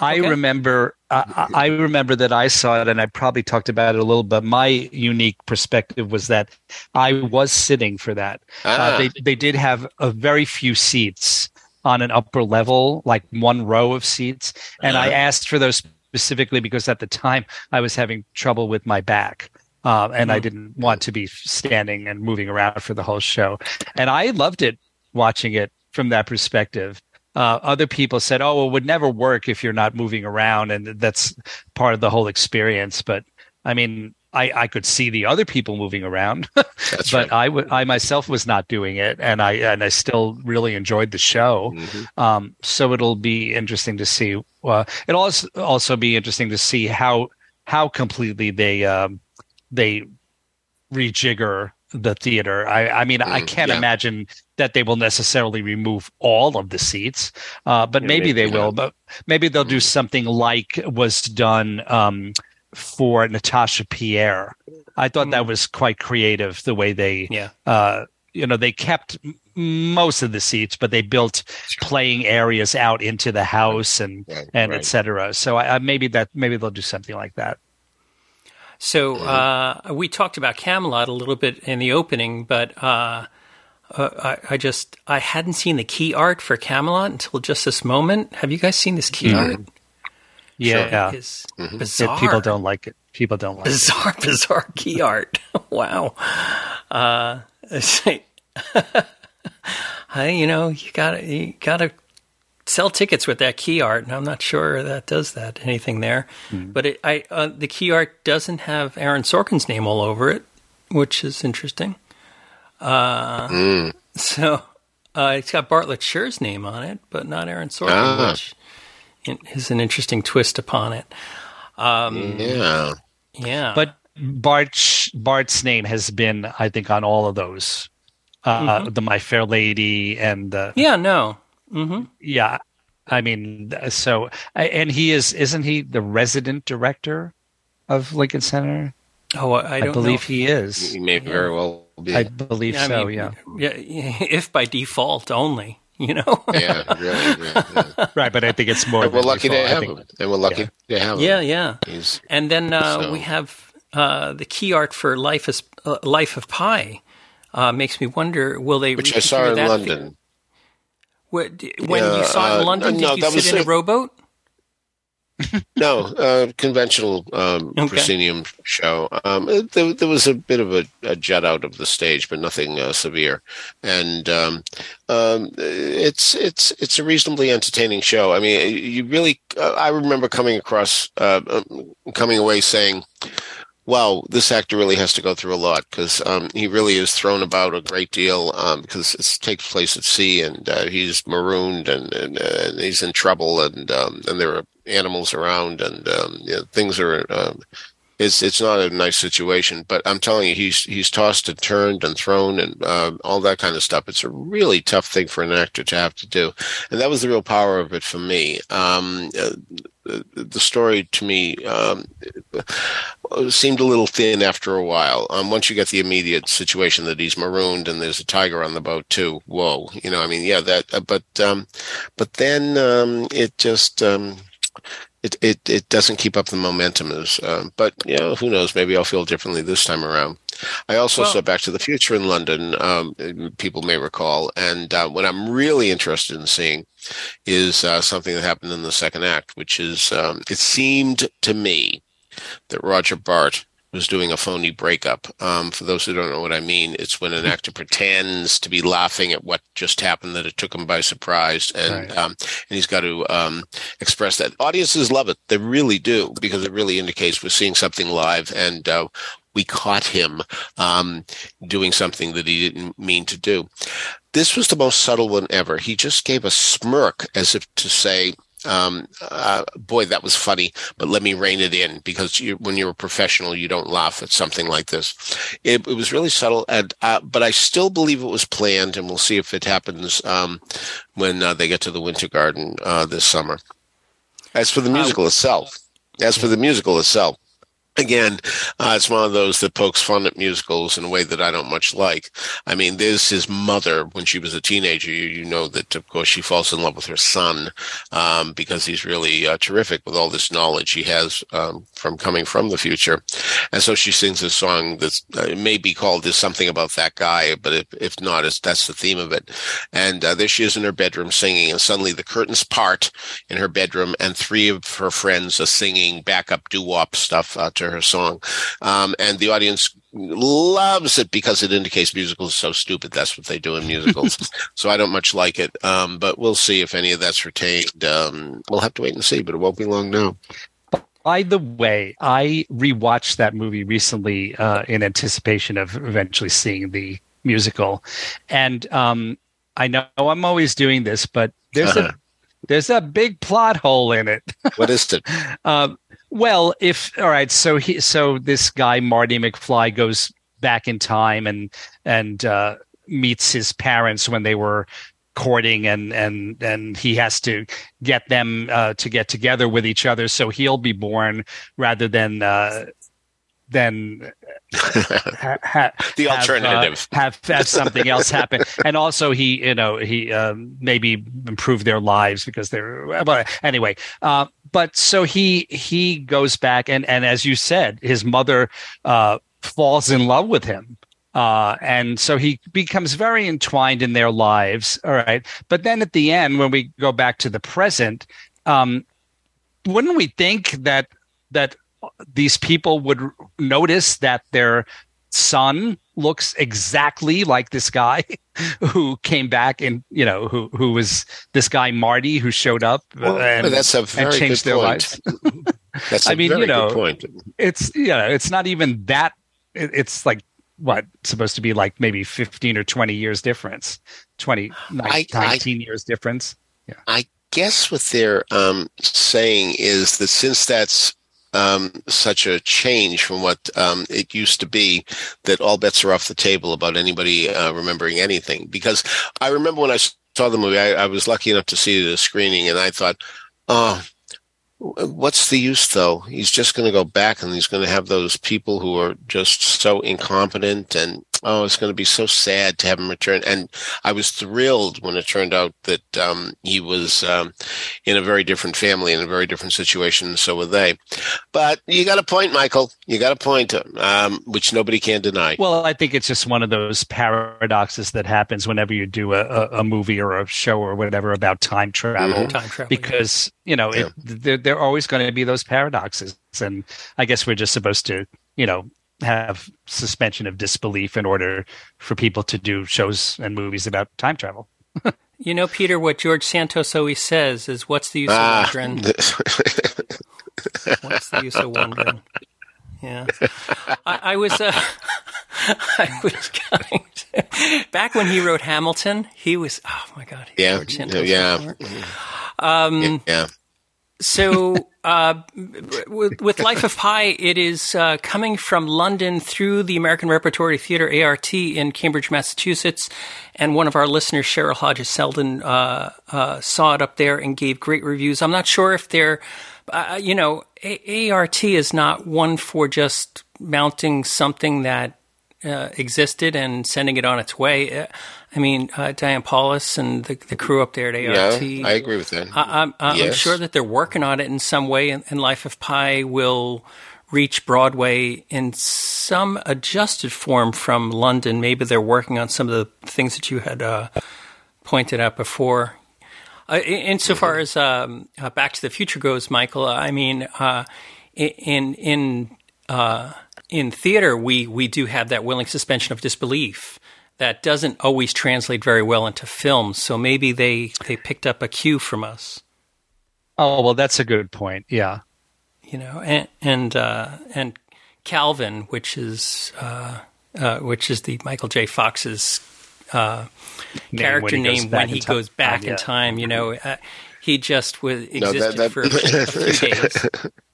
I okay. remember I, I, remember that I saw it and I probably talked about it a little But My unique perspective was that I was sitting for that. Uh, ah. Uh, they they did have a very few seats on an upper level, like one row of seats, and uh-huh. I asked for those specifically because at the time I was having trouble with my back. Um, and mm-hmm. I didn't want to be standing and moving around for the whole show. And I loved it watching it from that perspective uh, other people said, "Oh, it would never work if you're not moving around," and that's part of the whole experience. But I mean, I, I could see the other people moving around, <laughs> but right. I, w- I myself was not doing it, and I and I still really enjoyed the show. Mm-hmm. Um, so it'll be interesting to see. Uh, it'll also also be interesting to see how how completely they um, they rejigger the theater. I, I mean, mm, I can't yeah. imagine that they will necessarily remove all of the seats, uh, but yeah, maybe, maybe, they yeah. will. But maybe they'll mm. do something like was done um, for Natasha Pierre. I thought mm. that was quite creative the way they, yeah. Uh, you know, they kept most of the seats, but they built playing areas out into the house and right, and right. etc. So I, I, maybe that maybe they'll do something like that. So uh, we talked about Camelot a little bit in the opening, but uh, uh, I, I, just I hadn't seen the key art for Camelot until just this moment. Have you guys seen this key mm-hmm. art? Yeah, sure. it's mm-hmm. bizarre. people don't like it. People don't like bizarre, it. <laughs> bizarre key art. <laughs> wow. Uh, <laughs> I, you know, you gotta you gotta sell tickets with that key art, and I'm not sure that does that anything there. Mm. But it, I, uh, the key art doesn't have Aaron Sorkin's name all over it, which is interesting. Uh, mm. So uh, it's got Bartlett Sher's name on it, but not Aaron Sorkin, ah. which is an interesting twist upon it. Um, yeah, yeah. But Bart Bart's name has been, I think, on all of those. Uh, mm-hmm. The My Fair Lady and the yeah, no, Mm-hmm. Yeah, I mean, so and he is, isn't he the resident director of Lincoln Center? Oh, I, I believe know. he is. He may very well be. I believe yeah, so. I mean, yeah. Yeah, <laughs> if by default only. <laughs> You know. yeah, really, yeah, <laughs> right, but I think it's more. And we're lucky default. to have him. And we're lucky to have him. Yeah, yeah. He's, and then uh, so. we have uh, the key art for Life is uh, Life of Pi. Uh, makes me wonder, will they? Which I saw in London. What, when yeah, you saw it in uh, London, did you sit in a rowboat? No, uh, conventional um, okay. proscenium show. Um, there, there, was a bit of a, a, jet out of the stage, but nothing uh, severe. And um, um, it's it's it's a reasonably entertaining show. I mean, you really. Uh, I remember coming across, uh, um, coming away saying wow, this actor really has to go through a lot because um, he really is thrown about a great deal because um, it takes place at sea and uh, he's marooned and, and, uh, and, he's in trouble and um, and there are animals around and um, you know, things are. Um, it's it's not a nice situation, but I'm telling you, he's he's tossed and turned and thrown and uh, all that kind of stuff. It's a really tough thing for an actor to have to do, and that was the real power of it for me. Um, uh, the story to me um, seemed a little thin after a while. Um, once you get the immediate situation that he's marooned and there's a tiger on the boat too, whoa, you know, I mean, yeah, that. Uh, but um, but then um, it just um, it, it it doesn't keep up the momentum as. Uh, but you know, who knows? Maybe I'll feel differently this time around. I also well, saw Back to the Future in London. Um, people may recall, and uh, what I'm really interested in seeing is uh, something that happened in the second act, which is um, it seemed to me that Roger Bart was doing a phony breakup. Um, for those who don't know what I mean, it's when an actor pretends to be laughing at what just happened, that it took him by surprise, and right. um, and he's got to um, express that. Audiences love it; they really do, because it really indicates we're seeing something live, and uh, we caught him um, doing something that he didn't mean to do. This was the most subtle one ever. He just gave a smirk as if to say, um, uh, boy, that was funny, but let me rein it in because you, when you're a professional, you don't laugh at something like this. It, it was really subtle, and uh, but I still believe it was planned, and we'll see if it happens um, when uh, they get to the Winter Garden uh, this summer. As for the uh, musical itself, as for the musical itself, again, uh, it's one of those that pokes fun at musicals in a way that I don't much like. I mean, there's his mother when she was a teenager. You, you know that, of course, she falls in love with her son um, because he's really uh, terrific with all this knowledge he has um, from coming from the future. And so she sings a song that uh, may be called "There's Something About That Guy," but if, if not, that's the theme of it. And uh, there she is in her bedroom singing, and suddenly the curtains part in her bedroom, and three of her friends are singing backup doo-wop stuff uh, to her song. Um, and the audience loves it because it indicates musicals are so stupid. That's what they do in musicals. <laughs> so I don't much like it. Um, but we'll see if any of that's retained. Um, we'll have to wait and see, but it won't be long now. By the way, I rewatched that movie recently uh, in anticipation of eventually seeing the musical, and um, I know I'm always doing this, but there's uh-huh. a there's a big plot hole in it. what is it? <laughs> um, well, if all right, so he so this guy Marty McFly goes back in time and and uh, meets his parents when they were courting and and and he has to get them uh, to get together with each other so he'll be born rather than uh, than <laughs> ha, ha, the alternative have, uh, have, have something else happen. And also he you know he um, maybe improve their lives because they're but anyway uh, but so he he goes back and and as you said his mother uh, falls in love with him. Uh, and so he becomes very entwined in their lives. All right. But then at the end when we go back to the present um, wouldn't we think that that these people would notice that their son looks exactly like this guy <laughs> who came back and you know who who was this guy Marty who showed up well, and, that's a very and changed their lives. <laughs> <laughs> that's I mean, you know, point. It's you know, it's not even that. It, it's like what supposed to be like maybe 15 or 20 years difference 20 19 I, years difference yeah i guess what they're um, saying is that since that's um, such a change from what um, it used to be that all bets are off the table about anybody uh, remembering anything. Because I remember when I saw the movie, I, I was lucky enough to see the screening, and I thought, oh, what's the use though? He's just going to go back and he's going to have those people who are just so incompetent and oh, it's going to be so sad to have him return. And I was thrilled when it turned out that um, he was um, in a very different family, in a very different situation. So were they. But you got a point, Michael. You got a point, um, which nobody can deny. Well, I think it's just one of those paradoxes that happens whenever you do a, a movie or a show or whatever about time travel. Mm-hmm. Time travel because you know yeah. it, there, there are always going to be those paradoxes, and I guess we're just supposed to you know have suspension of disbelief in order for people to do shows and movies about time travel. <laughs> you know, Peter, what George Santos always says is, "What's the use ah. of wondering? <laughs> What's the use of wondering?" Yeah, I, I was. Uh, <laughs> I was going to, back when he wrote Hamilton. He was. Oh my God. Yeah. George Santos yeah. Um, yeah. So, uh, with, with, Life of Pi, it is uh, coming from London through the American Repertory Theater ART in Cambridge, Massachusetts. And one of our listeners, Cheryl Hodges Selden, uh, uh saw it up there and gave great reviews. I'm not sure if they're, uh, you know, A- ART is not one for just mounting something that uh, existed and sending it on its way. I mean, uh, Diane Paulus and the, the, crew up there at ART. Yeah, I agree with that. I, am yes. sure that they're working on it in some way, and, and, Life of Pi will reach Broadway in some adjusted form from London. Maybe they're working on some of the things that you had uh, pointed out before. Uh, insofar mm-hmm. as um, uh, Back to the Future goes, Michael, I mean, uh, in in uh, in theater, we we do have that willing suspension of disbelief that doesn't always translate very well into films. So maybe they they picked up a cue from us. Oh well, that's a good point. Yeah, you know, and and uh, and Calvin, which is uh, uh, which is the Michael J. Fox's uh, name character when name when he goes back in time. You know, uh, he just was existed no, that, that, for a few days. <laughs>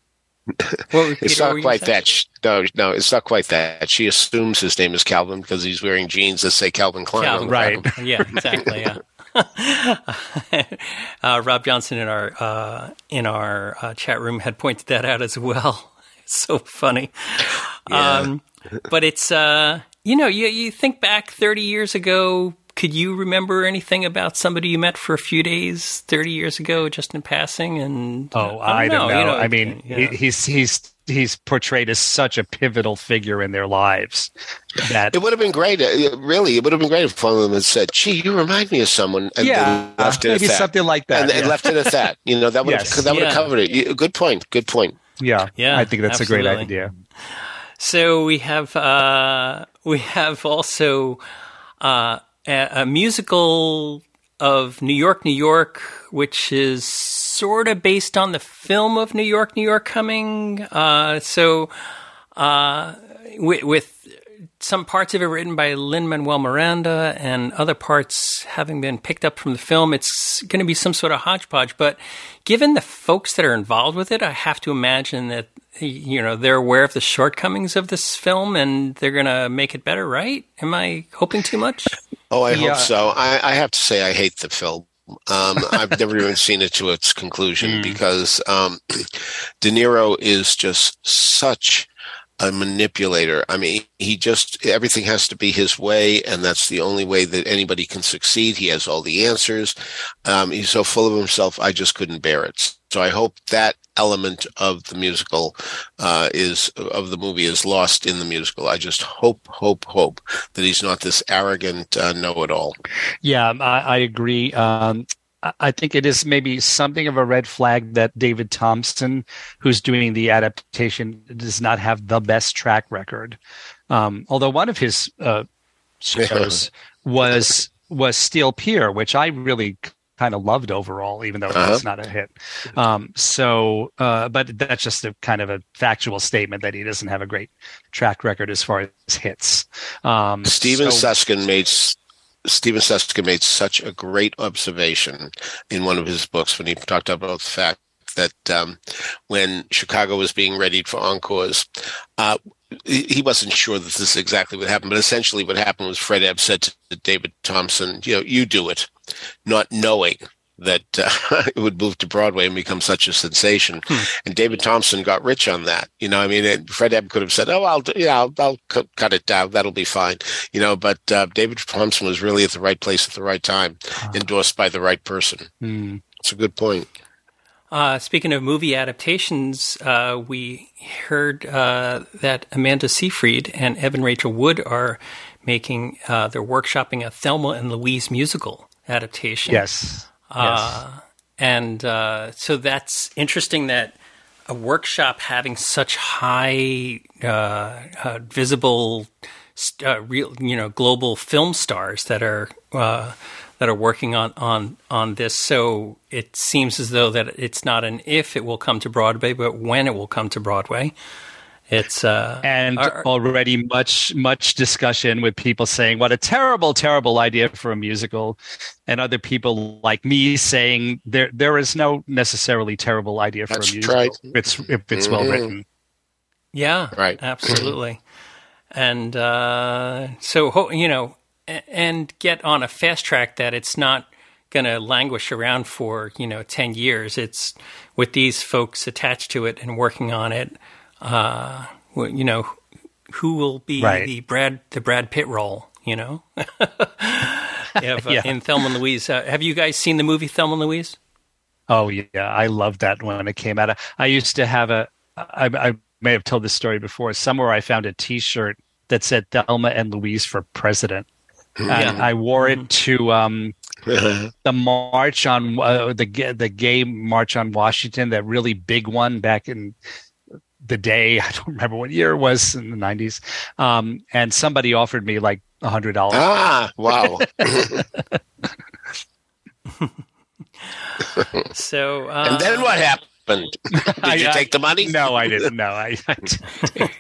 <laughs> Well, it's not quite that. No, no, it's not quite that. She assumes his name is Calvin because he's wearing jeans that say Calvin Klein. Calvin, right? yeah, exactly. Yeah. <laughs> uh, Rob Johnson in our uh, in our uh, chat room had pointed that out as well. <laughs> It's so funny. Yeah. Um, but it's uh, you know you you think back thirty years ago could you remember anything about somebody you met for a few days 30 years ago just in passing and oh i don't, know, know. You know i mean yeah. he's he's he's portrayed as such a pivotal figure in their lives that it would have been great uh, really it would have been great if one of them had said gee you remind me of someone and yeah left it maybe something like that and, yeah. and left it at that you know that would yes. have, that would yeah. have covered it good point good point yeah yeah i think that's absolutely. a great idea so we have uh we have also uh a, musical of New York, New York, which is sort of based on the film of New York, New York coming. Uh, so, uh, with, with, some parts of it written by Lin Manuel Miranda and other parts having been picked up from the film, it's going to be some sort of hodgepodge. But given the folks that are involved with it, I have to imagine that you know they're aware of the shortcomings of this film and they're going to make it better, right? Am I hoping too much? Oh, I yeah. hope so. I, I, have to say, I hate the film. Um, I've never even seen it to its conclusion mm. because um, <clears throat> De Niro is just such a manipulator. I mean, he just everything has to be his way, and that's the only way that anybody can succeed. He has all the answers. Um, he's so full of himself. I just couldn't bear it. So I hope that element of the musical uh, is of the movie is lost in the musical. I just hope, hope, hope that he's not this arrogant uh, know-it-all. Yeah, I, I agree. Um, I think it is maybe something of a red flag that David Thompson, who's doing the adaptation, does not have the best track record. Um, although one of his uh, <laughs> shows was was Steel Pier, which I really kind of loved overall, even though uh-huh. it's not a hit. Um, so, uh, but that's just a kind of a factual statement that he doesn't have a great track record as far as hits. Um, Steven so, Suskin made Steven Suskin made such a great observation in one of his books when he talked about the fact that um, when Chicago was being readied for encores, uh, he wasn't sure that this exactly would happen, but essentially what happened was Fred Ebb said to David Thompson, you know, you do it, not knowing that uh, <laughs> it would move to Broadway and become such a sensation. Hmm. And David Thompson got rich on that. You know, I mean, Fred Ebb could have said, "Oh, I'll, yeah, I'll, I'll cu- cut it down. That'll be fine." You know, but uh, David Thompson was really at the right place at the right time, uh endorsed by the right person. Hmm. It's a good point. Uh, speaking of movie adaptations, uh, we heard uh, that Amanda Seyfried and Evan Rachel Wood are making uh, they're workshopping a Thelma and Louise musical adaptation. Yes. Uh, yes. And uh, so that's interesting that a workshop having such high visible, real you know global film stars that are that are working on, on, on this. So it seems as though that it's not an if it will come to Broadway, but when it will come to Broadway. It's uh, and our, already much much discussion with people saying what a terrible terrible idea for a musical, and other people like me saying there there is no necessarily terrible idea for a musical right. if it's if it's mm-hmm. well written. Yeah, right, absolutely. and uh, so you know, and get on a fast track that it's not going to languish around for you know 10 years. It's with these folks attached to it and working on it uh, you know who will be right. the brad the brad pitt role you know? <laughs> If, uh, <laughs> yeah. in thelma and louise. Uh, have you guys seen the movie thelma and louise? Oh yeah. I loved that when it came out. I used to have a I, I may have told this story before. Somewhere i found a t-shirt that said thelma and louise for president yeah. I wore it to um, <laughs> the march on uh, the the gay march on Washington, that really big one back in the day. <laughs> I don't remember what year it was in the nineties. Um, and somebody offered me like a hundred dollars. Ah, wow. <laughs> so, uh, and then what happened? Happened? <laughs> Did you take the money? No, I didn't. No, I. I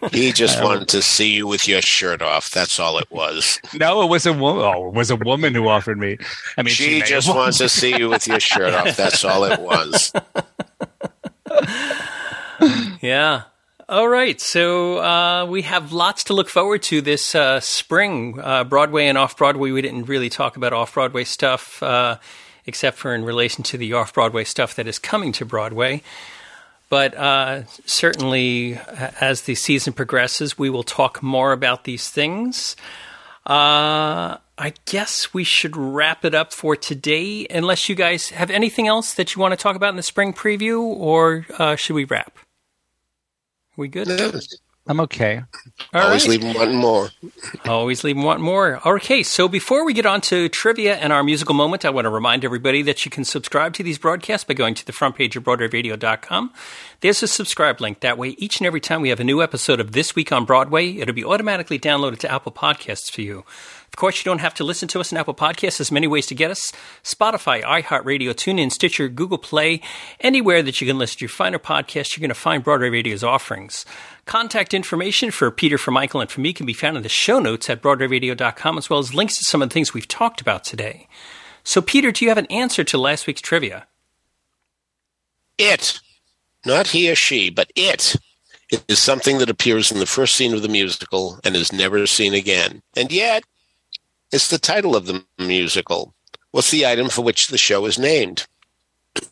<laughs> he just wanted to see you with your shirt off. That's all it was. <laughs> No, it was a woman. Oh, it was a woman who offered me. I mean, she, she just wanted to see you with your shirt off. That's all it was. yeah. All right, so uh, we have lots to look forward to this uh, spring. Uh, Broadway and off Broadway. We didn't really talk about off Broadway stuff uh, except for in relation to the off Broadway stuff that is coming to Broadway. But uh, certainly, as the season progresses, we will talk more about these things. Uh, I guess we should wrap it up for today, unless you guys have anything else that you want to talk about in the spring preview, or uh, should we wrap? We good? I'm okay. All Always right. leave wanting more. Always leave wanting more. Okay, so before we get on to trivia and our musical moment, I want to remind everybody that you can subscribe to these broadcasts by going to the front page of BroadwayRadio.com. There's a subscribe link. That way, each and every time we have a new episode of This Week on Broadway, it'll be automatically downloaded to Apple Podcasts for you. Of course, you don't have to listen to us on Apple Podcasts. There's many ways to get us Spotify, iHeartRadio, TuneIn, Stitcher, Google Play, anywhere that you can listen to your finer podcasts, you're going to find Broadway Radio's offerings. Contact information for Peter, for Michael, and for me can be found in the show notes at BroadwayRadio.com, as well as links to some of the things we've talked about today. So, Peter, do you have an answer to last week's trivia? It, not he or she, but it is something that appears in the first scene of the musical and is never seen again. And yet, it's the title of the musical. What's the item for which the show is named? <clears throat>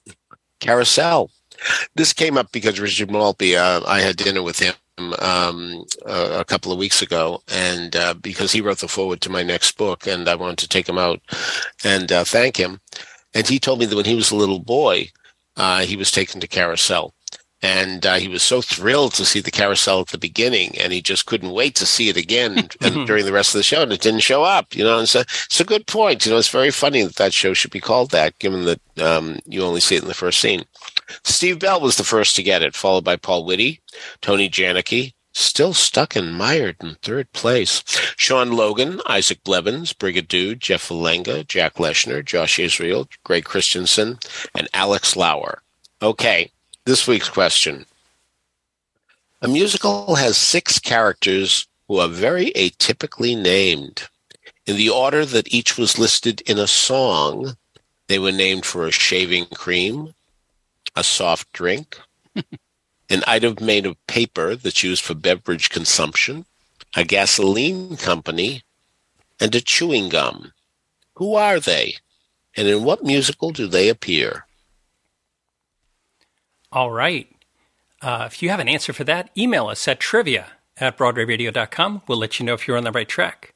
Carousel. This came up because Richard Maltby, uh, I had dinner with him um, uh, a couple of weeks ago, and uh, because he wrote the foreword to my next book, and I wanted to take him out and uh, thank him. And he told me that when he was a little boy, uh, he was taken to Carousel. And uh, he was so thrilled to see the carousel at the beginning, and he just couldn't wait to see it again <laughs> and during the rest of the show. And it didn't show up, you know. And so it's a good point. You know, it's very funny that that show should be called that, given that um, you only see it in the first scene. Steve Bell was the first to get it, followed by Paul Whitty, Tony Janicki, still stuck and mired in third place. Sean Logan, Isaac Blevins, Brigadude, Jeff Valenga, Jack Leshner, Josh Israel, Greg Christensen, and Alex Lauer. Okay, this week's question. A musical has six characters who are very atypically named. In the order that each was listed in a song, they were named for a shaving cream, a soft drink, <laughs> an item made of paper that's used for beverage consumption, a gasoline company, and a chewing gum. Who are they? and in what musical do they appear? All right. Uh, if you have an answer for that, email us at trivia at broadwayradio.com. We'll let you know if you're on the right track.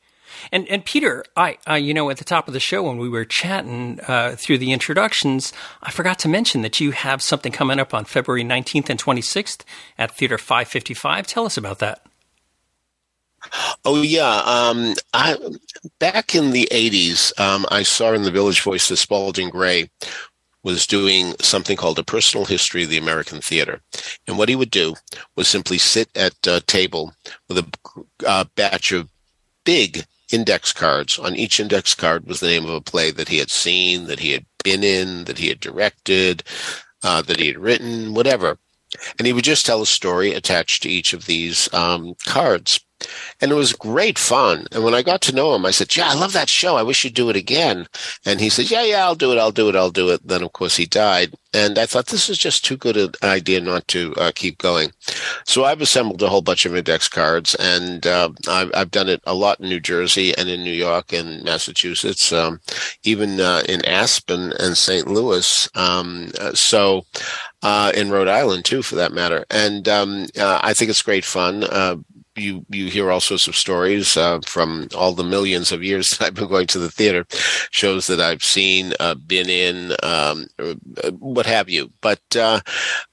And and Peter, I uh, you know at the top of the show when we were chatting uh, through the introductions, I forgot to mention that you have something coming up on February 19th and 26th at Theater 555. Tell us about that. Oh yeah, um, I back in the '80s, um, I saw in the Village Voice that Spalding Gray was doing something called a personal history of the American theater. And what he would do was simply sit at a table with a uh, batch of big index cards. On each index card was the name of a play that he had seen, that he had been in, that he had directed, uh, that he had written, whatever. And he would just tell a story attached to each of these um, cards. And it was great fun. And when I got to know him, I said, Yeah, I love that show. I wish you'd do it again. And he said, Yeah, yeah, I'll do it. I'll do it. I'll do it. Then, of course, he died. And I thought this is just too good an idea not to uh, keep going. So I've assembled a whole bunch of index cards, and uh, I've, I've, done it a lot in New Jersey and in New York and Massachusetts, um, even uh, in Aspen and St. Louis. Um, uh, so uh, in Rhode Island too, for that matter. And um, uh, I think it's great fun. Uh, you you hear all sorts of stories uh, from all the millions of years that <laughs> I've been going to the theater, shows that I've seen, uh, been in, um, uh, what have you. But uh,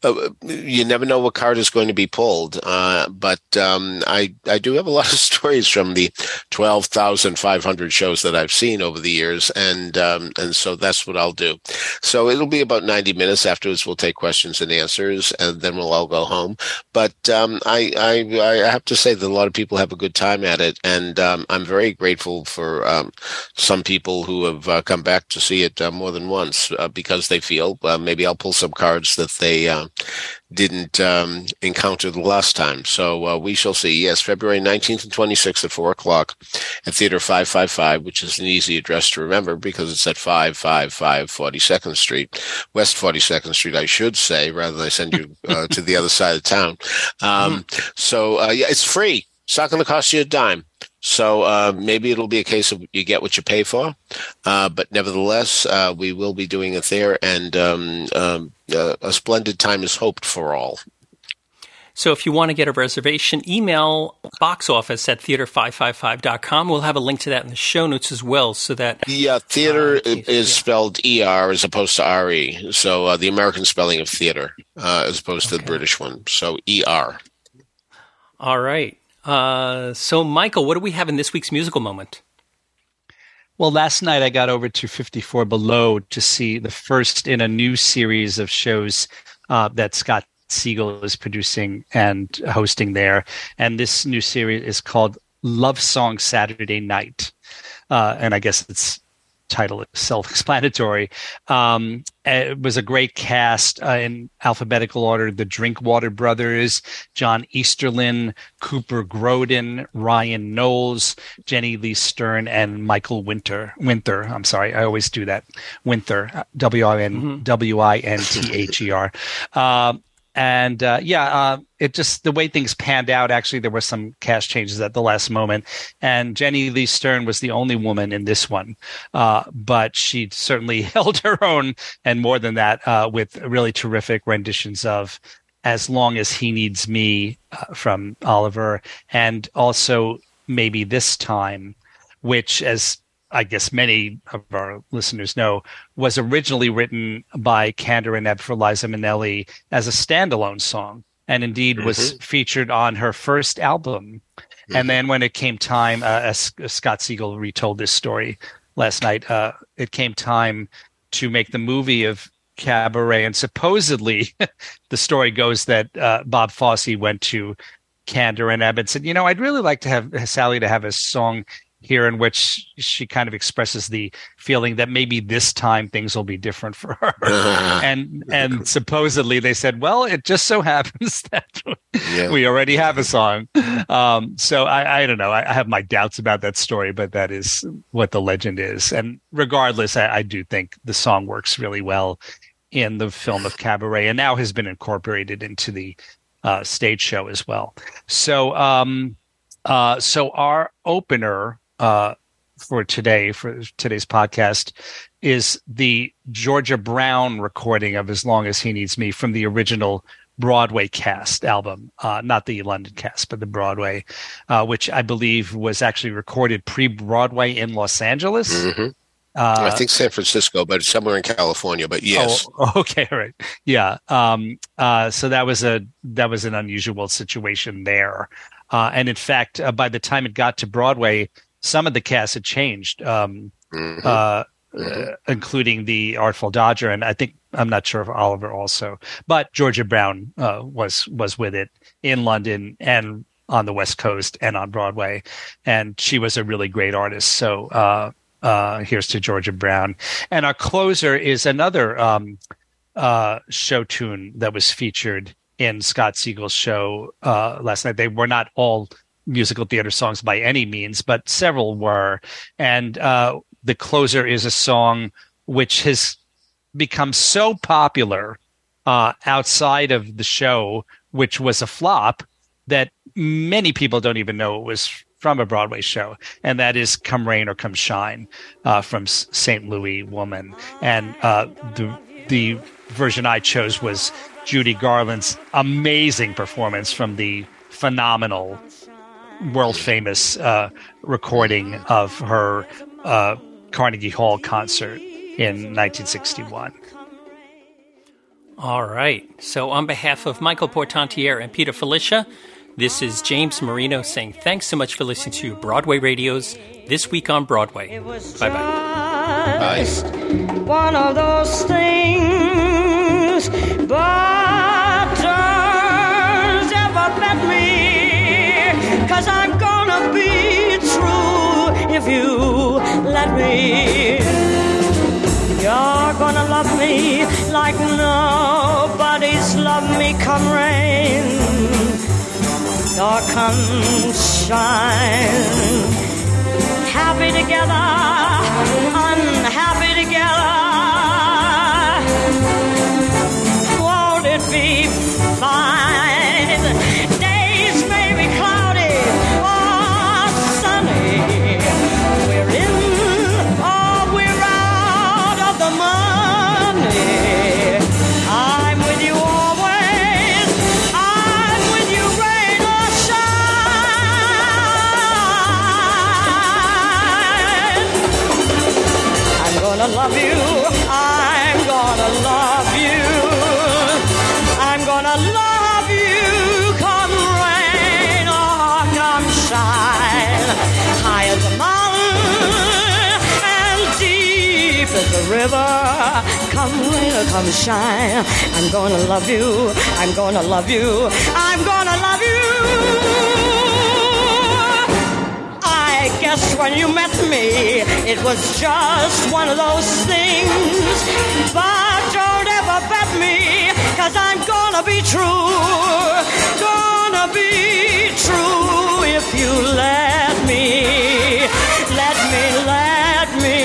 uh, you never know what card is going to be pulled. Uh, but um, I I do have a lot of <laughs> stories from the twelve thousand five hundred shows that I've seen over the years, and um, and so that's what I'll do. So it'll be about ninety minutes. Afterwards, we'll take questions and answers, and then we'll all go home. But um, I, I I have to say that a lot of people have a good time at it, and um, I'm very grateful for um, some people who have uh, come back to see it uh, more than once uh, because they feel uh, maybe I'll pull some cards that they uh, didn't um, encounter the last time. So uh, we shall see. Yes, February 19th and 26th at 4 o'clock at Theater 555, which is an easy address to remember because it's at 555 42nd Street, West 42nd Street, I should say, rather than I send you <laughs> uh, to the other side of town. Um, mm-hmm. So, uh, yeah, it's free. It's not going to cost you a dime. So uh, maybe it'll be a case of you get what you pay for, uh, but nevertheless, uh, we will be doing it there, and um, um, uh, a splendid time is hoped for all. So if you want to get a reservation, email box office at theater555.com. We'll have a link to that in the show notes as well so that. Yeah, theater uh, is yeah. spelled ER as opposed to RE. So uh, the American spelling of theater uh, as opposed okay. to the British one. So ER. All right. Uh, so, Michael, what do we have in this week's musical moment? Well, last night I got over to 54 Below to see the first in a new series of shows uh, that Scott Siegel is producing and hosting there. And this new series is called Love Song Saturday Night. Uh, and I guess it's title is self-explanatory. Um, it was a great cast uh, in alphabetical order: the Drinkwater brothers, John Easterlin, Cooper Grodin, Ryan Knowles, Jenny Lee Stern, and Michael Winther. Winther. I'm sorry, I always do that. Winther. W I N W I N T H E R. <laughs> And uh, yeah, uh, it just the way things panned out. Actually, there were some cast changes at the last moment, and Jenny Lee Stern was the only woman in this one, uh, but she certainly <laughs> held her own, and more than that, uh, with really terrific renditions of "As Long as He Needs Me" uh, from Oliver, and also maybe this time, which as I guess many of our listeners know, was originally written by Kander and Ebb for Liza Minnelli as a standalone song, and indeed mm-hmm. was featured on her first album. Mm-hmm. And then when it came time, uh, as Scott Siegel retold this story last night, uh, it came time to make the movie of Cabaret, and supposedly <laughs> the story goes that uh, Bob Fosse went to Kander and Ebb and said, "You know, I'd really like to have Sally to have a song here in which she kind of expresses the feeling that maybe this time things will be different for her. <laughs> and and supposedly they said, well, it just so happens <laughs> that yeah. we already have a song. Um, so I, I don't know. I, I, have my doubts about that story, but that is what the legend is. And regardless, I, I do think the song works really well in the film of Cabaret, and now has been incorporated into the uh, stage show as well. So. Um, uh, so our opener uh, for today for today's podcast is the Georgia Brown recording of "As Long as He Needs Me" from the original Broadway cast album, uh, not the London cast, but the Broadway, uh, which I believe was actually recorded pre-Broadway in Los Angeles. Mm-hmm. Uh, I think San Francisco, but somewhere in California. But yes. Oh, <laughs> okay, all right, yeah. Um, uh, so that was a that was an unusual situation there, uh, and in fact, uh, by the time it got to Broadway, some of the cast had changed, um, mm-hmm. Uh, mm-hmm. including the Artful Dodger, and I think I'm not sure if Oliver also, but Georgia Brown uh, was was with it in London and on the West Coast and on Broadway, and she was a really great artist. So uh, here's to Georgia Brown. And our closer is another um, uh, show tune that was featured in Scott Siegel's show uh, last night. They were not all musical theater songs by any means, but several were. And uh, the closer is a song which has become so popular uh, outside of the show, which was a flop, that many people don't even know it was from a Broadway show, and that is "Come Rain or Come Shine" uh, from St. Louis Woman. And uh, the the version I chose was Judy Garland's amazing performance from the phenomenal, world famous uh, recording of her uh, Carnegie Hall concert in 1961. All right. So, on behalf of Michael Portantiere and Peter Filichia, this is James Marino saying thanks so much for listening to Broadway Radio's This Week on Broadway. Bye bye. Bye. One of those things, but you let me. You're gonna love me like nobody's loved me come rain or come shine. Happy together, unhappy together. Won't it be fine? A river. Come rain or come shine. I'm gonna love you. I'm gonna love you. I'm gonna love you. I guess when you met me, it was just one of those things. But don't ever bet me, cause I'm gonna be true. Gonna be true if you let me. Let me, let me,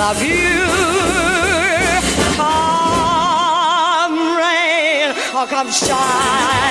love you. Come rain or come shine.